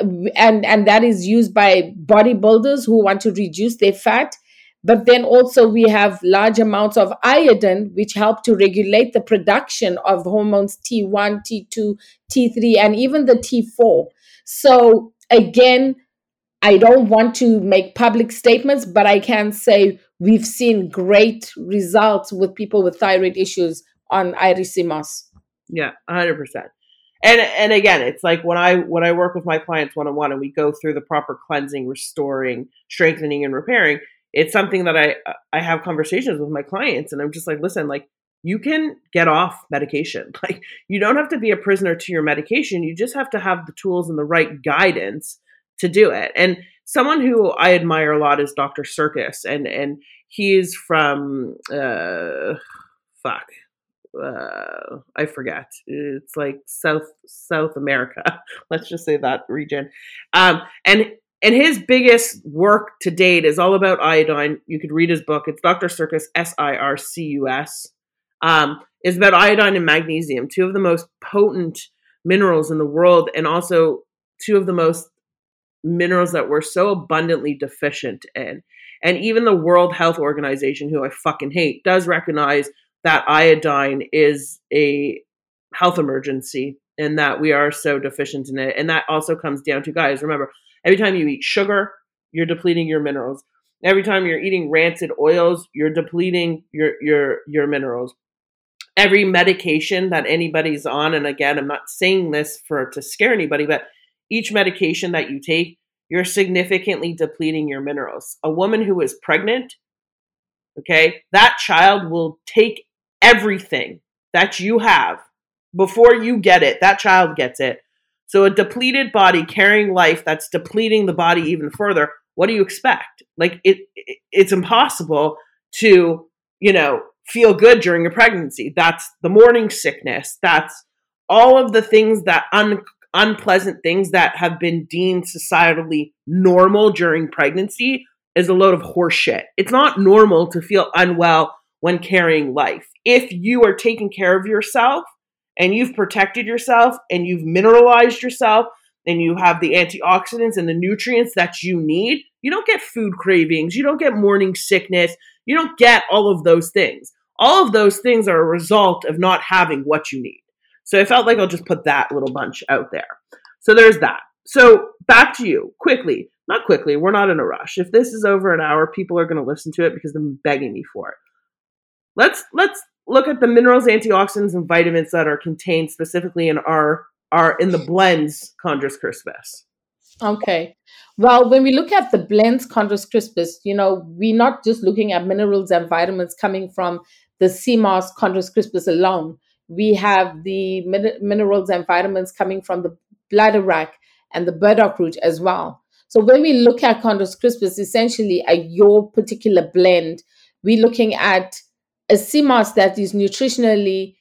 eh, and and that is used by bodybuilders who want to reduce their fat. But then also we have large amounts of iodine, which help to regulate the production of hormones T1, T2, T3, and even the T4. So again, I don't want to make public statements, but I can say we've seen great results with people with thyroid issues on irisimoss. Yeah, hundred percent. And and again, it's like when I when I work with my clients one on one and we go through the proper cleansing, restoring, strengthening, and repairing. It's something that I I have conversations with my clients, and I'm just like, listen, like you can get off medication. *laughs* Like you don't have to be a prisoner to your medication. You just have to have the tools and the right guidance to do it. And someone who I admire a lot is Dr. Sircus and and he's from uh, fuck, uh, I forget. It's like South South America. *laughs* Let's just say that region. Um, and and his biggest work to date is all about iodine. You could read his book. It's Dr. Sircus S I R C U S. Um, is about iodine and magnesium, two of the most potent minerals in the world, and also two of the most minerals that we're so abundantly deficient in. And even the World Health Organization, who I fucking hate, does recognize that iodine is a health emergency and that we are so deficient in it. And that also comes down to, guys, remember, every time you eat sugar, you're depleting your minerals. Every time you're eating rancid oils, you're depleting your your your minerals. Every medication that anybody's on, and again, I'm not saying this for to scare anybody, but each medication that you take, you're significantly depleting your minerals. A woman who is pregnant, okay, that child will take everything that you have before you get it. That child gets it. So a depleted body carrying life that's depleting the body even further. What do you expect? Like it, it it's impossible to, you know, feel good during a pregnancy. That's the morning sickness. That's all of the things that un- unpleasant things that have been deemed societally normal during pregnancy is a load of horseshit. It's not normal to feel unwell when carrying life. If you are taking care of yourself and you've protected yourself and you've mineralized yourself and you have the antioxidants and the nutrients that you need, you don't get food cravings, you don't get morning sickness, you don't get all of those things. All of those things are a result of not having what you need. So I felt like I'll just put that little bunch out there. So there's that. So back to you quickly. Not quickly, we're not in a rush. If this is over an hour, people are going to listen to it because they're begging me for it. Let's let's look at the minerals, antioxidants, and vitamins that are contained specifically in our our in the blends Chondrus crispus. Okay. Well, when we look at the blends Chondrus crispus, you know, we're not just looking at minerals and vitamins coming from the sea moss Chondrus crispus alone we have the min- minerals and vitamins coming from the bladderwrack and the burdock root as well. So when we look at Chondrus crispus, essentially at your particular blend, we're looking at a sea moss that is nutritionally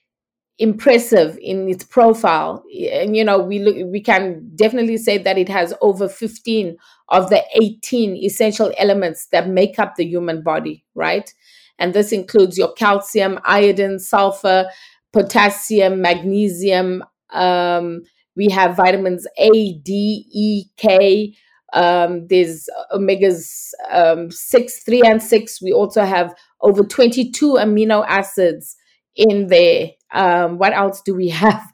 impressive in its profile and you know we look we can definitely say that it has over 15 of the 18 essential elements that make up the human body right and this includes your calcium iodine sulfur potassium, magnesium. Um, we have vitamins A, D, E, K. Um, there's omegas um, 6, 3, and 6. We also have over 22 amino acids in there. Um, what else do we *laughs* have?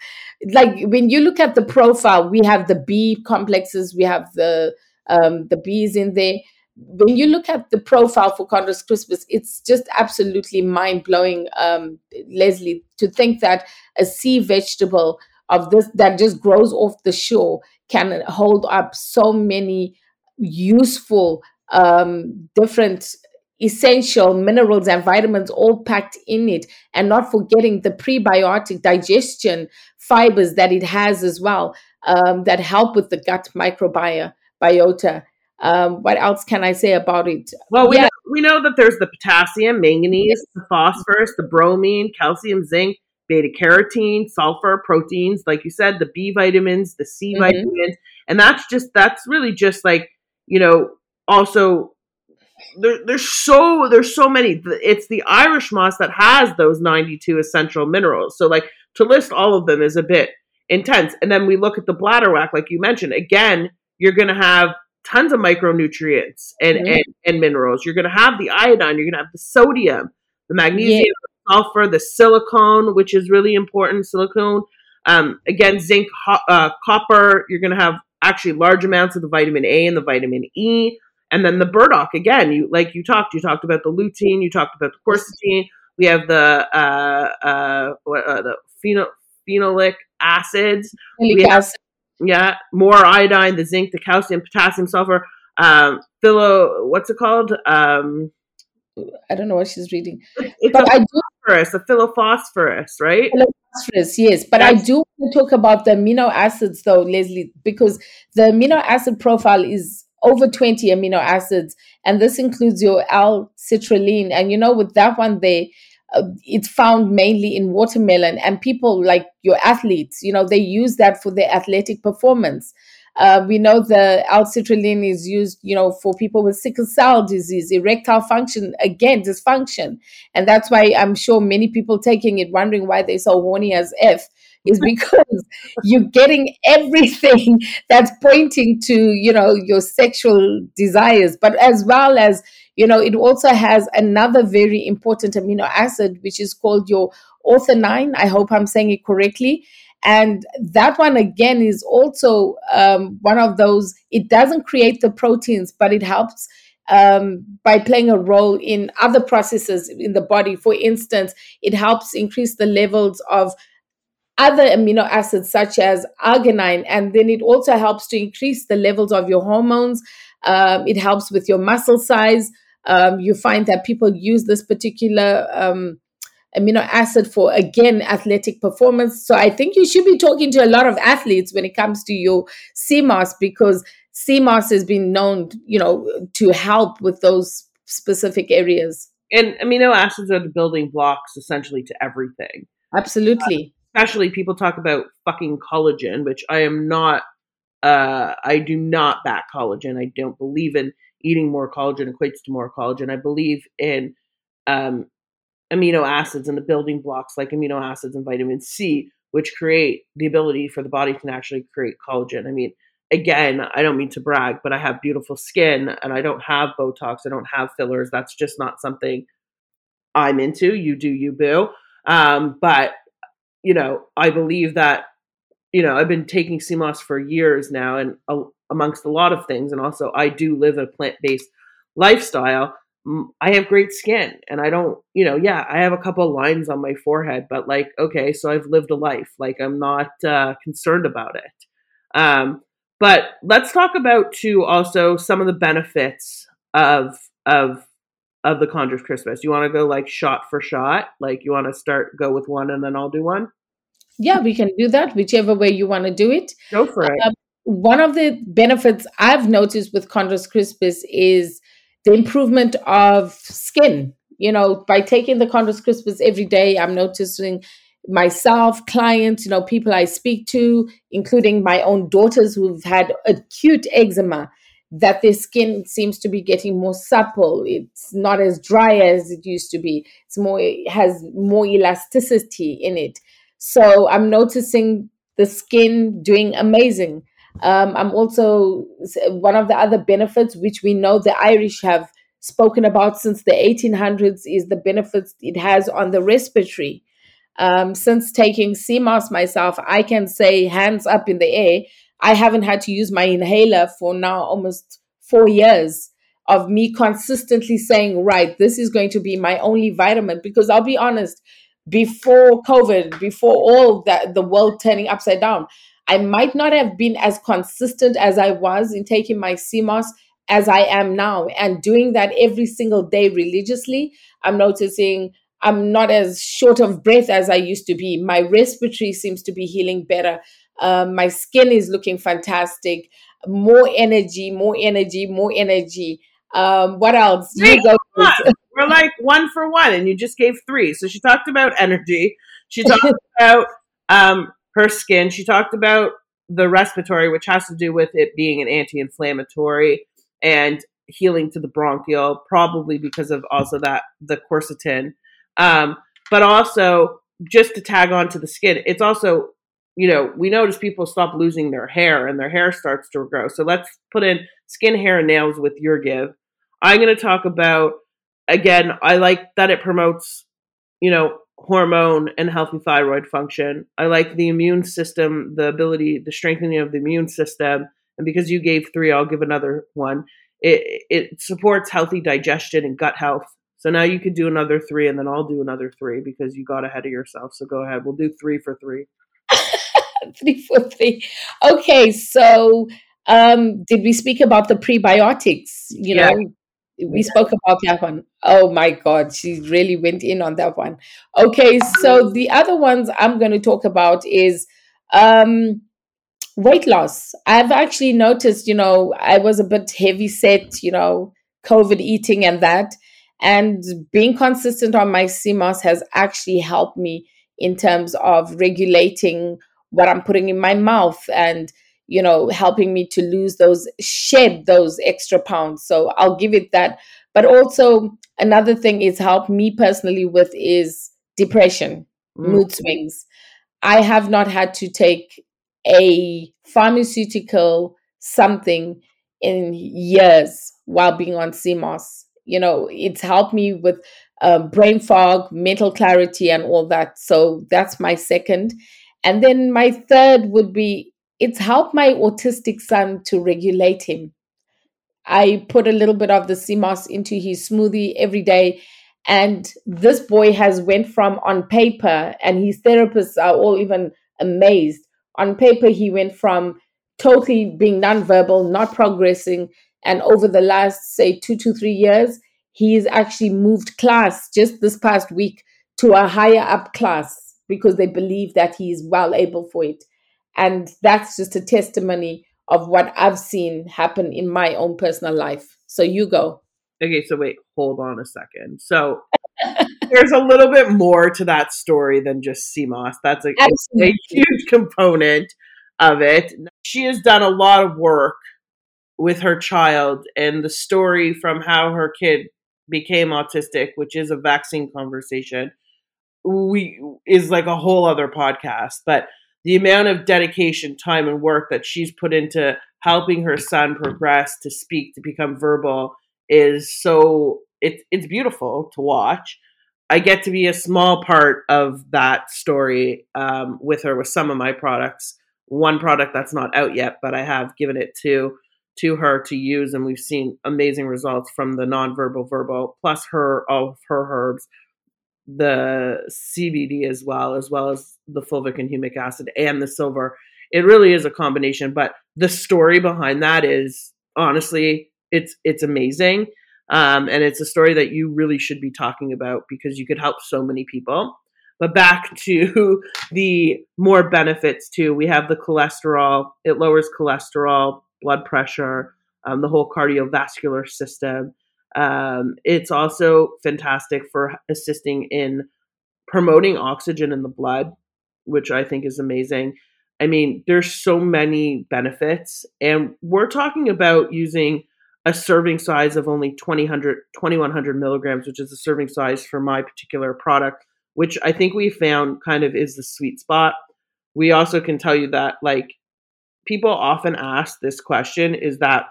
Like when you look at the profile, we have the B complexes, we have the um, the B's in there when you look at the profile for Chondrus crispus, it's just absolutely mind blowing, um, Leslie, to think that a sea vegetable of this that just grows off the shore can hold up so many useful um, different essential minerals and vitamins all packed in it and not forgetting the prebiotic digestion fibers that it has as well um, that help with the gut microbiota um, what else can I say about it? Well, we, yeah. know, we know that there's the potassium, manganese, yes. the phosphorus, the bromine, calcium, zinc, beta carotene, sulfur, proteins, like you said, the B vitamins, the C mm-hmm. vitamins. And that's just, that's really just like, you know, also there, there's so there's so many it's the irish moss that has those 92 essential minerals so like to list all of them is a bit intense and then we look at the bladderwrack like you mentioned again you're going to have tons of micronutrients and, mm-hmm. and, and, minerals. You're going to have the iodine, you're going to have the sodium, the magnesium, yeah. Sulfur, the silicone, which is really important. Silicone, um, again, zinc, ho- uh, copper. You're going to have actually large amounts of the vitamin A and the vitamin E. And then the burdock, again, you like you talked, you talked about the lutein, you talked about the quercetin. We have the uh, uh, uh the phenol, phenolic acids. Phenolic acid yeah, more iodine, the zinc, the calcium, potassium, sulfur. Um, philo, what's it called? Um, I don't know what she's reading. But I do, phosphorus, a philophosphorus, right? Philophosphorus, yes. But I do want to talk about the amino acids though, Leslie, because the amino acid profile is over 20 amino acids, and this includes your L-citrulline. And you know, with that one, they uh, it's found mainly in watermelon and people like your athletes you know they use that for their athletic performance uh, we know the L-citrulline is used, you know, for people with sickle cell disease, erectile function, again, dysfunction. And that's why I'm sure many people taking it wondering why they're so horny as F is *laughs* because you're getting everything *laughs* that's pointing to, you know, your sexual desires, but as well as you know, it also has another very important amino acid, which is called your orthonine. I hope I'm saying it correctly. And that one, again, is also um, one of those, it doesn't create the proteins, but it helps um, by playing a role in other processes in the body. For instance, it helps increase the levels of other amino acids such as arginine, and then it also helps to increase the levels of your hormones. Um, it helps with your muscle size um, you find that people use this particular um, amino acid for again athletic performance. So I think you should be talking to a lot of athletes when it comes to your moss because moss has been known, you know, to help with those specific areas. And amino acids are the building blocks essentially to everything. Absolutely. Uh, especially people talk about fucking collagen, which I am not. Uh, I do not back collagen. I don't believe in eating more collagen equates to more collagen. I believe in um, amino acids and the building blocks like amino acids and vitamin C, which create the ability for the body to actually create collagen. I mean, again, I don't mean to brag, but I have beautiful skin and I don't have Botox. I don't have fillers. That's just not something I'm into. You do, you boo. Um, but, you know, I believe that, you know, I've been taking moss for years now and a, amongst a lot of things. And also, I do live a plant based lifestyle. I have great skin and I don't, you know, yeah, I have a couple lines on my forehead, but like, okay, so I've lived a life. Like, I'm not uh, concerned about it. Um, but let's talk about too also some of the benefits of of of the Chondrus crispus. You want to go like shot for shot? Like you want to start go with one and then I'll do one? Yeah, we can do that, whichever way you want to do it. Go for it. Um, one of the benefits I've noticed with Chondrus crispus is the improvement of skin. You know, by taking the Chondrus crispus every day, I'm noticing myself, clients, you know, people I speak to, including my own daughters who've had acute eczema, that their skin seems to be getting more supple. It's not as dry as it used to be. It's more, it has more elasticity in it. So I'm noticing the skin doing amazing. Um, I'm also one of the other benefits, which we know the Irish have spoken about since the 1800s, is the benefits it has on the respiratory. Um, since taking moss myself, I can say hands up in the air, I haven't had to use my inhaler for now almost four years of me consistently saying, right, this is going to be my only vitamin. Because I'll be honest, before COVID, before all that the world turning upside down. I might not have been as consistent as I was in taking my sea moss as I am now and doing that every single day religiously. I'm noticing I'm not as short of breath as I used to be. My respiratory seems to be healing better. Um, my skin is looking fantastic. More energy, more energy, more energy. Um, what else? *laughs* We're like one for one, and you just gave three. So she talked about energy. She talked *laughs* about um, her skin. She talked about the respiratory, which has to do with it being an anti-inflammatory and healing to the bronchial, probably because of also that the quercetin. Um, but also just to tag on to the skin, it's also you know we notice people stop losing their hair and their hair starts to grow. So let's put in skin, hair, and nails with your give. I'm going to talk about again. I like that it promotes you know hormone and healthy thyroid function. I like the immune system, the ability, the strengthening of the immune system. And because you gave three, I'll give another one. It, it supports healthy digestion and gut health. So now you could do another three, and then I'll do another three because you got ahead of yourself. So go ahead. We'll do three for three. *laughs* three for three. Okay. So um, did we speak about the prebiotics? You yeah. know, we spoke about that one. Oh my God, she really went in on that one. Okay, so the other ones I'm going to talk about is um, weight loss. I've actually noticed, you know, I was a bit heavy set, you know, COVID eating and that. And being consistent on my sea moss has actually helped me in terms of regulating what I'm putting in my mouth and you know, helping me to lose those, shed those extra pounds. So I'll give it that. But also, another thing it's helped me personally with is depression, mm. mood swings. I have not had to take a pharmaceutical something in years while being on moss. You know, it's helped me with uh, brain fog, mental clarity, and all that. So that's my second. And then my third would be it's helped my autistic son to regulate him. I put a little bit of the moss into his smoothie every day. And this boy has went from on paper, and his therapists are all even amazed. On paper, he went from totally being nonverbal, not progressing, and over the last, say, two to three years, he's actually moved class just this past week to a higher up class because they believe that he is well able for it. And that's just a testimony of what I've seen happen in my own personal life. So you go. Okay, so wait, hold on a second. So *laughs* there's a little bit more to that story than just moss. That's a, a, huge component of it. She has done a lot of work with her child and the story from how her kid became autistic, which is a vaccine conversation. We is like a whole other podcast, but the amount of dedication, time, and work that she's put into helping her son progress to speak, to become verbal is so it's it's beautiful to watch. I get to be a small part of that story um, with her with some of my products. One product that's not out yet, but I have given it to to her to use, and we've seen amazing results from the nonverbal verbal verbal, plus her all of her herbs the CBD as well, as well as the fulvic and humic acid and the silver. It really is a combination, but the story behind that is honestly, it's it's amazing, um, and it's a story that you really should be talking about because you could help so many people. But back *laughs* to the more benefits too. We have the cholesterol; it lowers cholesterol, blood pressure, um, the whole cardiovascular system. Um, it's also fantastic for assisting in promoting oxygen in the blood, which I think is amazing. I mean, there's so many benefits, and we're talking about using a serving size of only 2000, 2100 milligrams, which is the serving size for my particular product, which I think we found kind of is the sweet spot. We also can tell you that, like, people often ask this question is that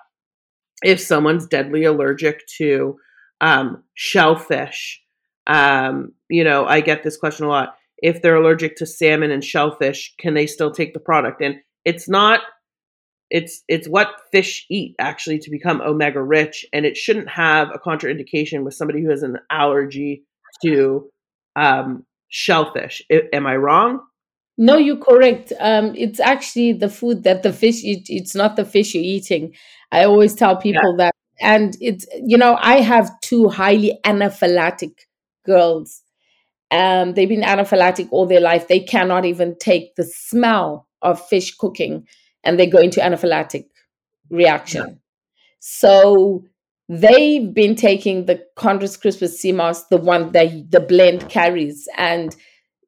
if someone's deadly allergic to um, shellfish, um, you know, I get this question a lot. If they're allergic to salmon and shellfish, can they still take the product? And it's not. It's it's what fish eat actually to become omega rich, and it shouldn't have a contraindication with somebody who has an allergy to um, shellfish. I, am I wrong? No, you're correct. Um, it's actually the food that the fish eat. It's not the fish you're eating. I always tell people yeah. that. And it's, you know, I have two highly anaphylactic girls. Um, they've been anaphylactic all their life. They cannot even take the smell of fish cooking and they go into anaphylactic reaction. Yeah. So they've been taking the Chondrus crispus sea moss, the one that the blend carries, and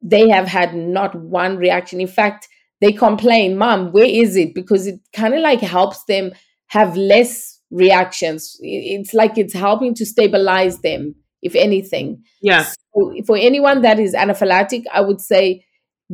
they have had not one reaction. In fact, they complain, Mom, where is it? Because it kind of like helps them have less reactions. It's like it's helping to stabilize them, if anything. Yes. So for anyone that is anaphylactic, I would say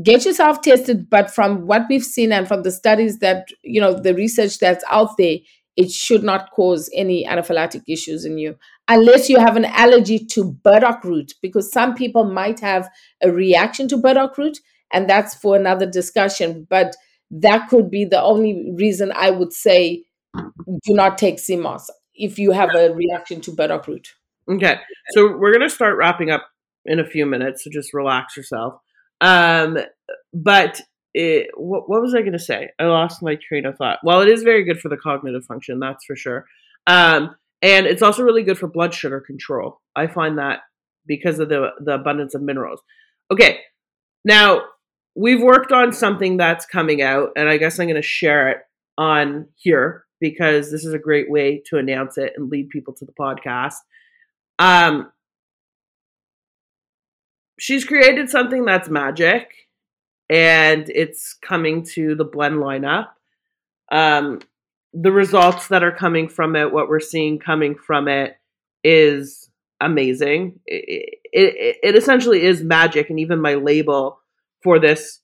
get yourself tested. But from what we've seen and from the studies that, you know, the research that's out there, it should not cause any anaphylactic issues in you unless you have an allergy to burdock root because some people might have a reaction to burdock root and that's for another discussion but that could be the only reason i would say do not take moss if you have a reaction to burdock root. Okay so we're going to start wrapping up in a few minutes so just relax yourself. Um, but it, what, what was I going to say? I lost my train of thought. Well, it is very good for the cognitive function, that's for sure. Um, and it's also really good for blood sugar control. I find that because of the the abundance of minerals. Okay, now we've worked on something that's coming out, and I guess I'm going to share it on here because this is a great way to announce it and lead people to the podcast. Um, she's created something that's magic and it's coming to the blend lineup. Um, the results that are coming from it, what we're seeing coming from it, is amazing. It, it, it essentially is magic, and even my label for this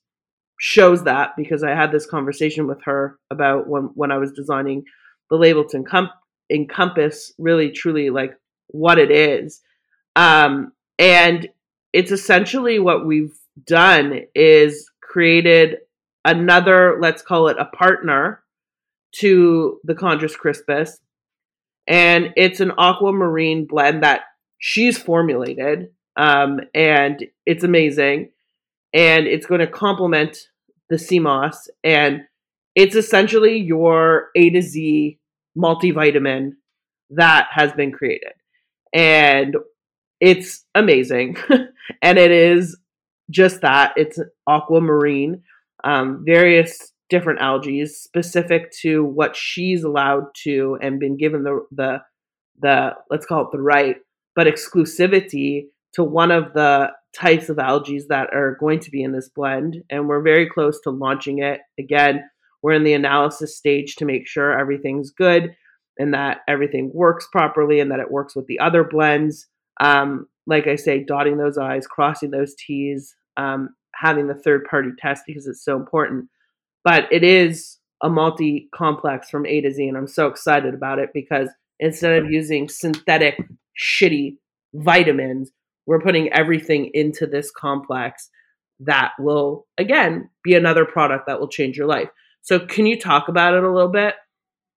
shows that because I had this conversation with her about when when I was designing the label to encom- encompass really truly like what it is. Um, and it's essentially what we've done is created another, let's call it a partner to the Chondrus crispus. And it's an aquamarine blend that she's formulated. Um, and it's amazing. And it's going to complement the sea moss. And it's essentially your A to Z multivitamin that has been created. And it's amazing. *laughs* and it is just that. It's aquamarine, um, various different algae specific to what she's allowed to and been given the the the let's call it the right, but exclusivity to one of the types of algae that are going to be in this blend. And we're very close to launching it. Again, we're in the analysis stage to make sure everything's good and that everything works properly and that it works with the other blends. Um, like I say, dotting those I's, crossing those T's, um, having the third party test because it's so important. But it is a multi complex from A to Z, and I'm so excited about it because instead of using synthetic, shitty vitamins, we're putting everything into this complex that will, again, be another product that will change your life. So, can you talk about it a little bit?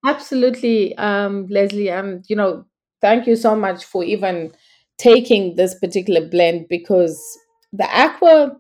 Absolutely, um, Leslie. And, you know, thank you so much for even taking this particular blend because the aqua,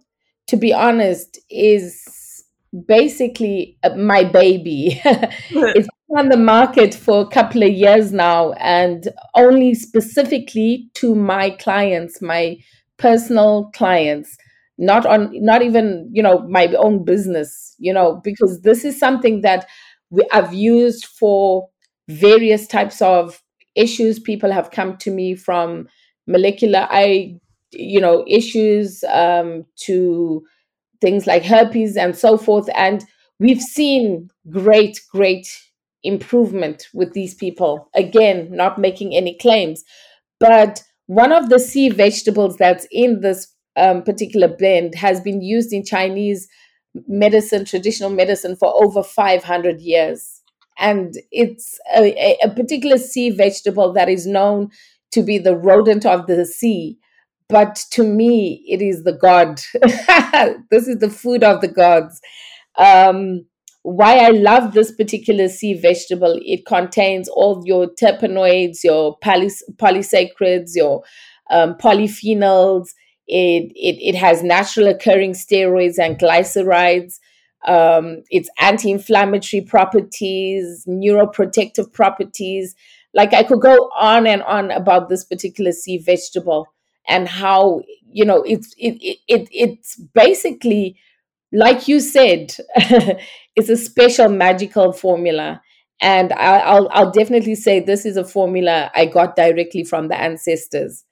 to be honest, is basically my baby. *laughs* it's been on the market for a couple of years now, and only specifically to my clients, my personal clients not on not even you know my own business you know because this is something that we, i've used for various types of issues people have come to me from molecular i you know issues um, to things like herpes and so forth. And we've seen great great improvement with these people. Again not making any claims. But one of the sea vegetables that's in this um, particular blend has been used in chinese medicine traditional medicine for over 500 years. And it's a, a particular sea vegetable that is known to be the rodent of the sea but to me it is the god *laughs* this is the food of the gods um, why i love this particular sea vegetable it contains all your terpenoids your polys- polysaccharides your um, polyphenols It, it, it has natural occurring steroids and glycerides. Um, its anti inflammatory properties, neuroprotective properties. Like I could go on and on about this particular sea vegetable and how, you know, it's, it, it, it it's basically, like you said, *laughs* it's a special magical formula. And I, will I'll definitely say this is a formula I got directly from the ancestors.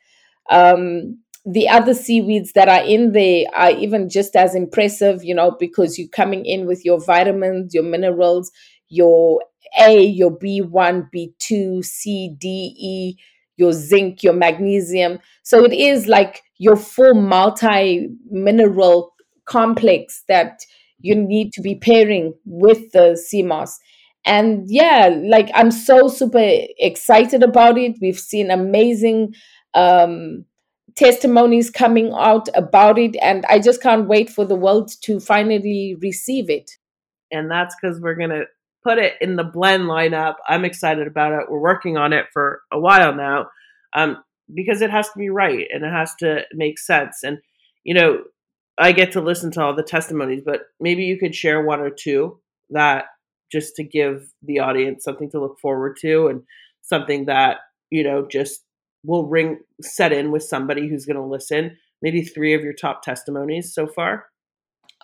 Um, the other seaweeds that are in there are even just as impressive, you know, because you're coming in with your vitamins, your minerals, your A, your B1, B2, C, D, E, your zinc, your magnesium. So it is like your full multi mineral complex that you need to be pairing with the moss. And yeah, like I'm so super excited about it. We've seen amazing um, testimonies coming out about it, and I just can't wait for the world to finally receive it. And that's because we're going to put it in the blend lineup. I'm excited about it. We're working on it for a while now um, because it has to be right and it has to make sense. And, you know, I get to listen to all the testimonies, but maybe you could share one or two that just to give the audience something to look forward to and something that, you know, just will ring set in with somebody who's going to listen. Maybe three of your top testimonies so far.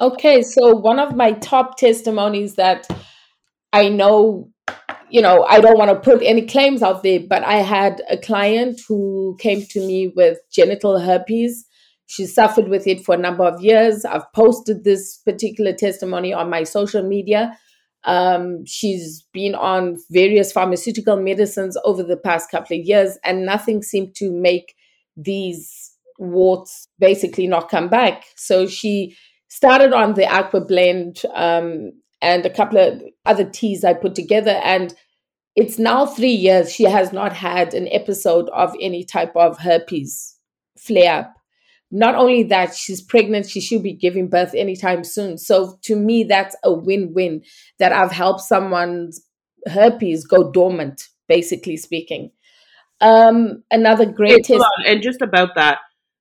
Okay, so one of my top testimonies that I know, you know, I don't want to put any claims out there, but I had a client who came to me with genital herpes. She suffered with it for a number of years. I've posted this particular testimony on my social media. Um, she's been on various pharmaceutical medicines over the past couple of years, and nothing seemed to make these warts basically not come back. So she started on the aqua blend um, and a couple of other teas I put together, and it's now three years. She has not had an episode of any type of herpes flare up not only that she's pregnant she should be giving birth anytime soon so to me that's a win-win that i've helped someone's herpes go dormant basically speaking um another great test- and just about that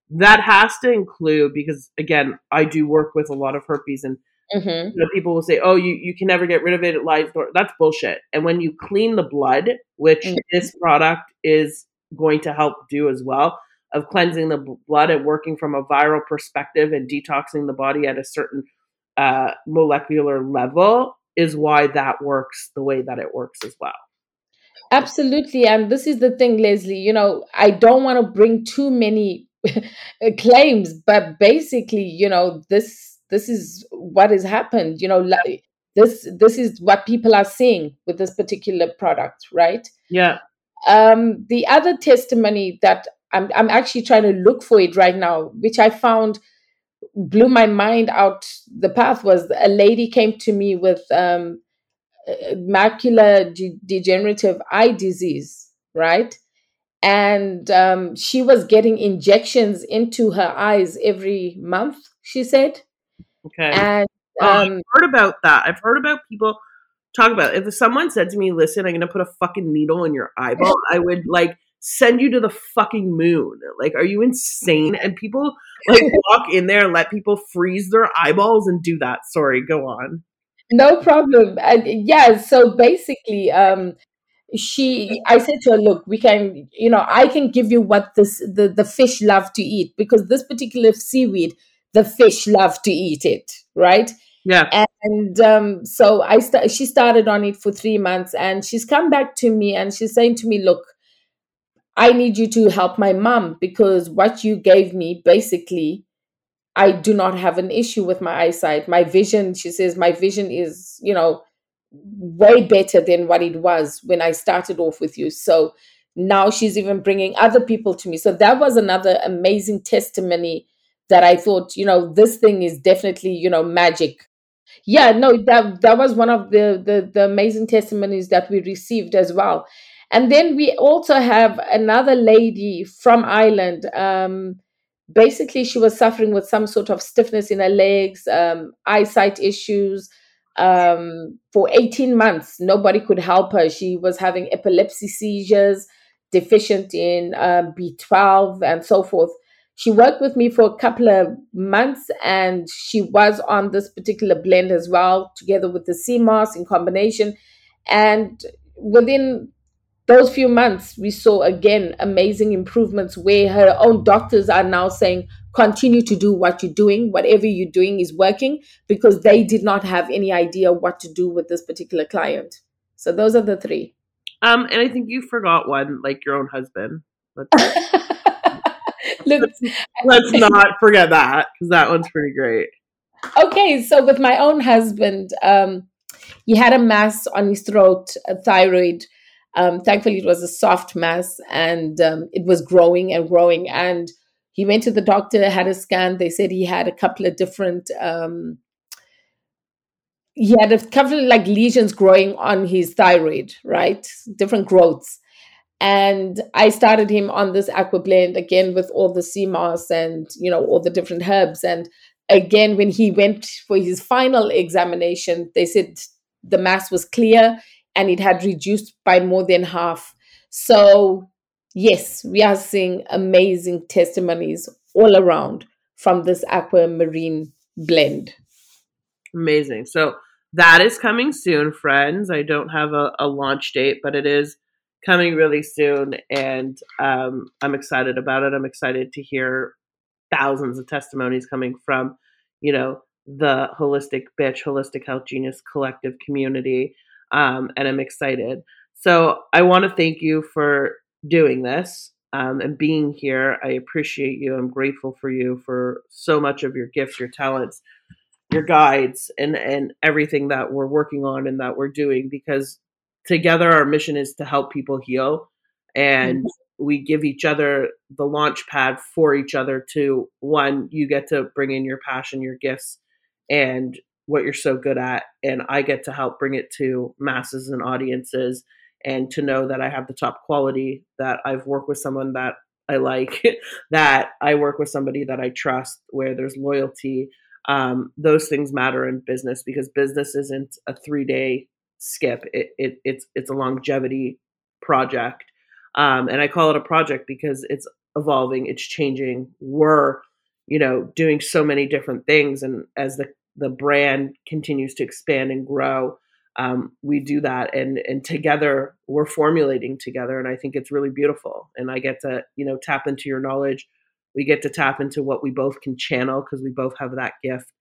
that has to include because again i do work with a lot of herpes and mm-hmm. you know, people will say oh you, you can never get rid of it it lies that's bullshit and when you clean the blood which mm-hmm. this product is going to help do as well of cleansing the blood and working from a viral perspective and detoxing the body at a certain uh, molecular level is why that works the way that it works as well. Absolutely. And this is the thing, Leslie, you know, I don't want to bring too many *laughs* claims, but basically, you know, this this is what has happened. You know, like, this this is what people are seeing with this particular product, right? Yeah. Um, the other testimony that I'm I'm actually trying to look for it right now, which I found blew my mind out the path was a lady came to me with um, macular de- degenerative eye disease, right? And um, she was getting injections into her eyes every month. She said. Okay. And um, oh, I've um, heard about that. I've heard about people talk about it. if someone said to me, "Listen, I'm going to put a fucking needle in your eyeball," I would like send you to the fucking moon. Like, are you insane? And people like *laughs* walk in there and let people freeze their eyeballs and do that. Sorry, go on. No problem. Uh, yeah, so basically, um, she i said to her look we can you know i can give you what this the, the fish love to eat because this particular seaweed the fish love to eat it right yeah and um, so i st- she started on it for three months and she's come back to me and she's saying to me look I need you to help my mom because what you gave me basically I do not have an issue with my eyesight. My vision, she says, my vision is, you know, way better than what it was when I started off with you. So now she's even bringing other people to me. So that was another amazing testimony that I thought, you know, this thing is definitely, you know, magic. Yeah, no, that that was one of the the, the amazing testimonies that we received as well. And then we also have another lady from Ireland. Um, basically, she was suffering with some sort of stiffness in her legs, um, eyesight issues. Um, for 18 months, nobody could help her. She was having epilepsy seizures, deficient in uh, B12, and so forth. She worked with me for a couple of months and she was on this particular blend as well, together with the sea moss in combination. And within those few months, we saw again amazing improvements where her own doctors are now saying, continue to do what you're doing. Whatever you're doing is working because they did not have any idea what to do with this particular client. So those are the three. Um, and I think you forgot one, like your own husband. *laughs* *laughs* let's, let's *laughs* not forget that because that one's pretty great. Okay, so with my own husband, um, he had a mass on his throat, a thyroid. Um, thankfully, it was a soft mass and um, it was growing and growing. And he went to the doctor, had a scan. They said he had a couple of different, um, he had a couple of like lesions growing on his thyroid, right? Different growths. And I started him on this aqua blend again with all the sea moss and, you know, all the different herbs. And again, when he went for his final examination, they said the mass was clear and it had reduced by more than half. So, yes, we are seeing amazing testimonies all around from this aquamarine blend. Amazing. So, that is coming soon, friends. I don't have a, a launch date, but it is coming really soon, and um, I'm excited about it. I'm excited to hear thousands of testimonies coming from, you know, the holistic bitch, holistic health genius collective community, um, and I'm excited. So I want to thank you for doing this um, and being here. I appreciate you. I'm grateful for you for so much of your gifts, your talents, your guides, and and everything that we're working on and that we're doing because together our mission is to help people heal and mm-hmm. we give each other the launch pad for each other to one you get to bring in your passion your gifts and what you're so good at and i get to help bring it to masses and audiences and to know that i have the top quality that i've worked with someone that i like *laughs* that i work with somebody that i trust where there's loyalty um, those things matter in business because business isn't a three day skip. It, it it's it's a longevity project, um, and I call it a project because it's evolving, it's changing. We're you know doing so many different things, and as the the brand continues to expand and grow, um, we do that, and and together we're formulating together, and I think it's really beautiful. And I get to you know tap into your knowledge. We get to tap into what we both can channel because we both have that gift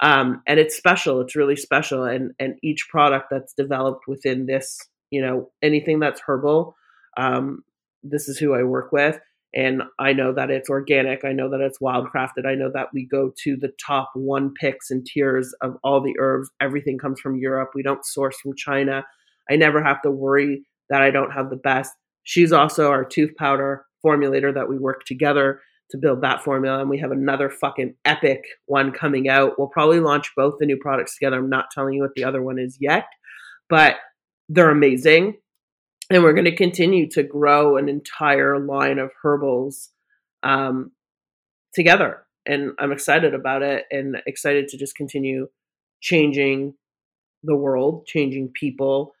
um, and it's special. It's really special, and and each product that's developed within this, you know, anything that's herbal, um, this is who I work with, and I know that it's organic. I know that it's wildcrafted. I know that we go to the top one picks and tiers of all the herbs. Everything comes from Europe. We don't source from China. I never have to worry that I don't have the best. She's also our tooth powder formulator that we work together to build that formula. And we have another fucking epic one coming out. We'll probably launch both the new products together. I'm not telling you what the other one is yet, but they're amazing. And we're going to continue to grow an entire line of herbals um, together. And I'm excited about it and excited to just continue changing the world, changing people,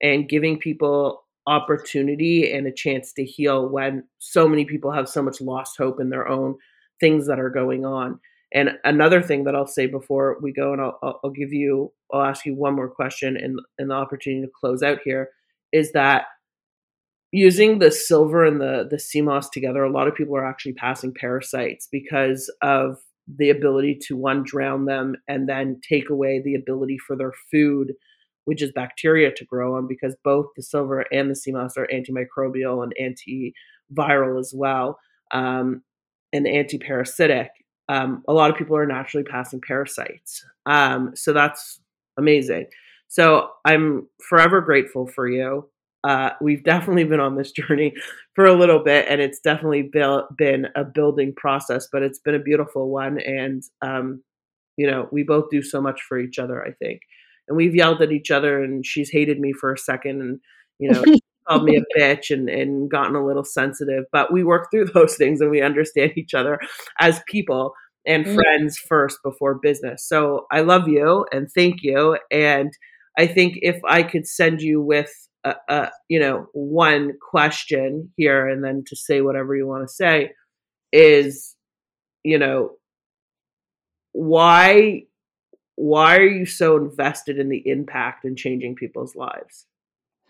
and giving people opportunity and a chance to heal when so many people have so much lost hope in their own things that are going on. And another thing that I'll say before we go, and I'll, I'll give you, I'll ask you one more question and, and the opportunity to close out here is that using the silver and the the moss together, a lot of people are actually passing parasites because of the ability to one drown them and then take away the ability for their food which is bacteria to grow on because both the silver and the sea moss are antimicrobial and antiviral as well um, and antiparasitic. Um, a lot of people are naturally passing parasites. Um, so that's amazing. So I'm forever grateful for you. Uh, we've *laughs* definitely been on this journey for a little bit, and it's definitely built, been a building process, but it's been a beautiful one. And, um, you know, we both do so much for each other, I think and we've yelled at each other and she's hated me for a second and you know *laughs* called me a bitch and, and gotten a little sensitive but we work through *laughs* those things and we understand each other as people and mm-hmm. friends first before business so i love you and thank you and i think if i could send you with a, a you know one question here and then to say whatever you want to say is you know, why why are you so invested in the impact and changing people's lives?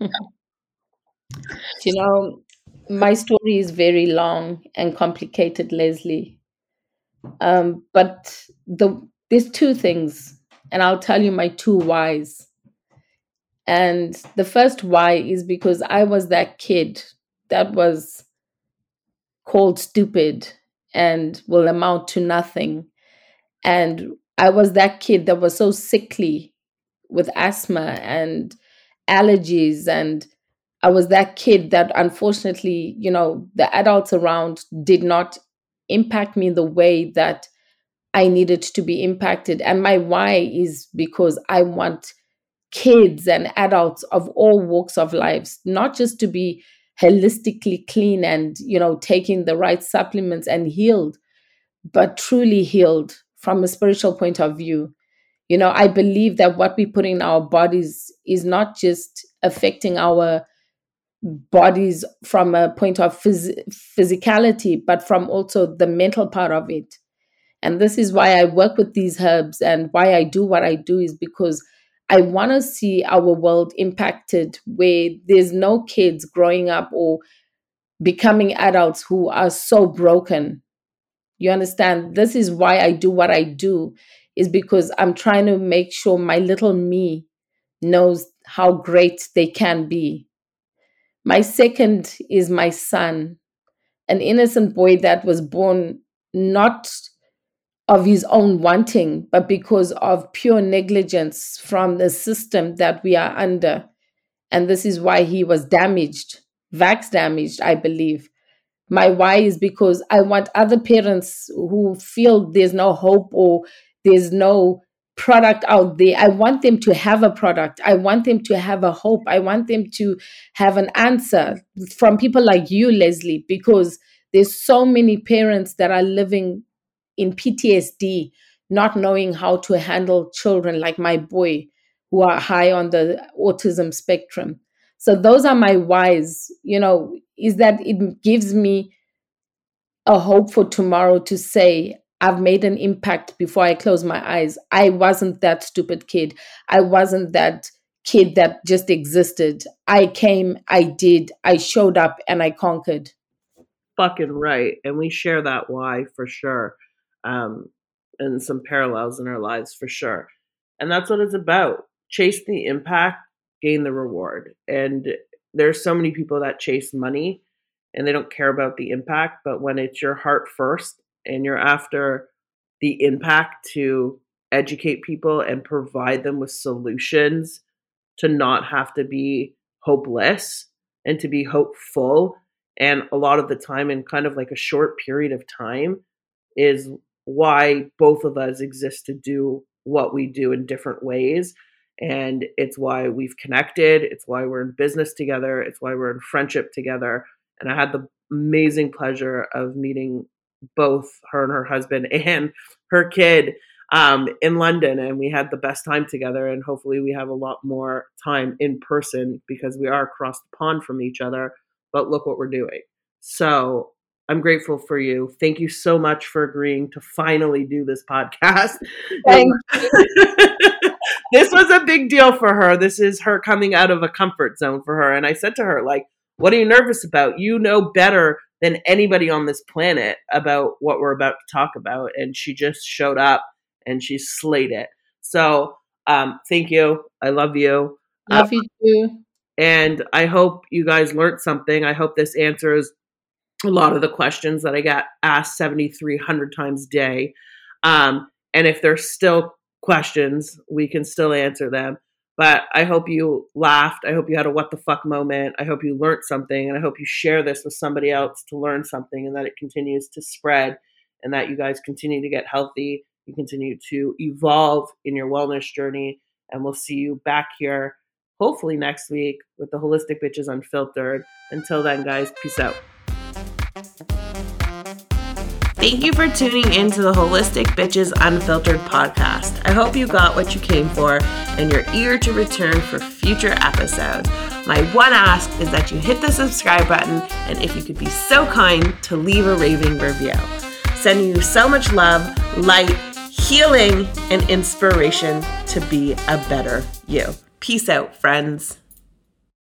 you know, my story is very long and complicated, Leslie. Um, but the there's two things, and I'll tell you my two whys. And the first why is because I was that kid that was called stupid and will amount to nothing. And I was that kid that was so sickly with asthma and allergies and I was that kid that unfortunately, you know, the adults around did not impact me the way that I needed to be impacted. And my why is because I want kids and adults of all walks of lives not just to be holistically clean and, you know, taking the right supplements and healed, but truly healed from a spiritual point of view. You know, I believe that what we put in our bodies is not just affecting our bodies from a point of phys- physicality, but from also the mental part of it. And this is why I work with these herbs and why I do what I do is because I want to see our world impacted where there's no kids growing up or becoming adults who are so broken. You understand? This is why I do what I do, is because I'm trying to make sure my little me knows how great they can be my second is my son, an innocent boy that was born not of his own wanting, but because of pure negligence from the system that we are under. And this is why he was damaged, vax damaged, I believe. My why is because I want other parents who feel there's no hope or there's no product out there. I want them to have a product. I want them to have a hope. I want them to have an answer from people like you, Leslie, because there's so many parents that are living in PTSD, not knowing how to handle children like my boy who are high on the autism spectrum. So those are my whys, you know, is that it gives me a hope for tomorrow to say I've made an impact before I close my eyes. I wasn't that stupid kid. I wasn't that kid that just existed. I came, I did, I showed up, and I conquered. Fucking right. And we share that why for sure. Um, and some parallels in our lives for sure. And that's what it's about. Chase the impact, gain the reward. And there's so many people that chase money and they don't care about the impact. But when it's your heart first and you're after the impact to educate people and provide them with solutions to not have to be hopeless and to be hopeful and a lot of the time in kind of like a short period of time is why both of us exist to do what we do in different ways and it's why we've connected it's why we're in business together it's why we're in friendship together and i had the amazing pleasure of meeting both her and her husband *laughs* and her kid um, in London, and we had the best time together. And hopefully, we have a lot more time in person because we are across the pond from each other. But look what we're doing. So I'm grateful for you. Thank you so much for agreeing to finally do this *laughs* podcast. *laughs* this was a big deal for her. This is her coming out of a comfort zone for her. And I said to her, like, what are you nervous about? You know better than anybody on this planet about what we're about to talk about. And she just showed up and she slayed it. So um, thank you. I love you. Love um, you too. And I hope you guys learned something. I hope this answers a lot of the questions that I got asked 7,300 times a day. Um, and if there's still questions, we can still answer them. But I hope you laughed. I hope you had a what the fuck moment. I hope you learned something. And I hope you share this with somebody else to learn something and that it continues to spread and that you guys continue to get healthy. You continue to evolve in your wellness journey. And we'll see you back here hopefully next week with the Holistic Bitches Unfiltered. Until then, guys, peace out. Thank you for tuning in to the Holistic Bitches Unfiltered podcast. I hope you got what you came for and you're eager to return for future episodes. My one ask is that you hit the subscribe button and if you could be so kind to leave a raving review. sending you so much love, light, healing, and inspiration to be a better you. Peace out, friends.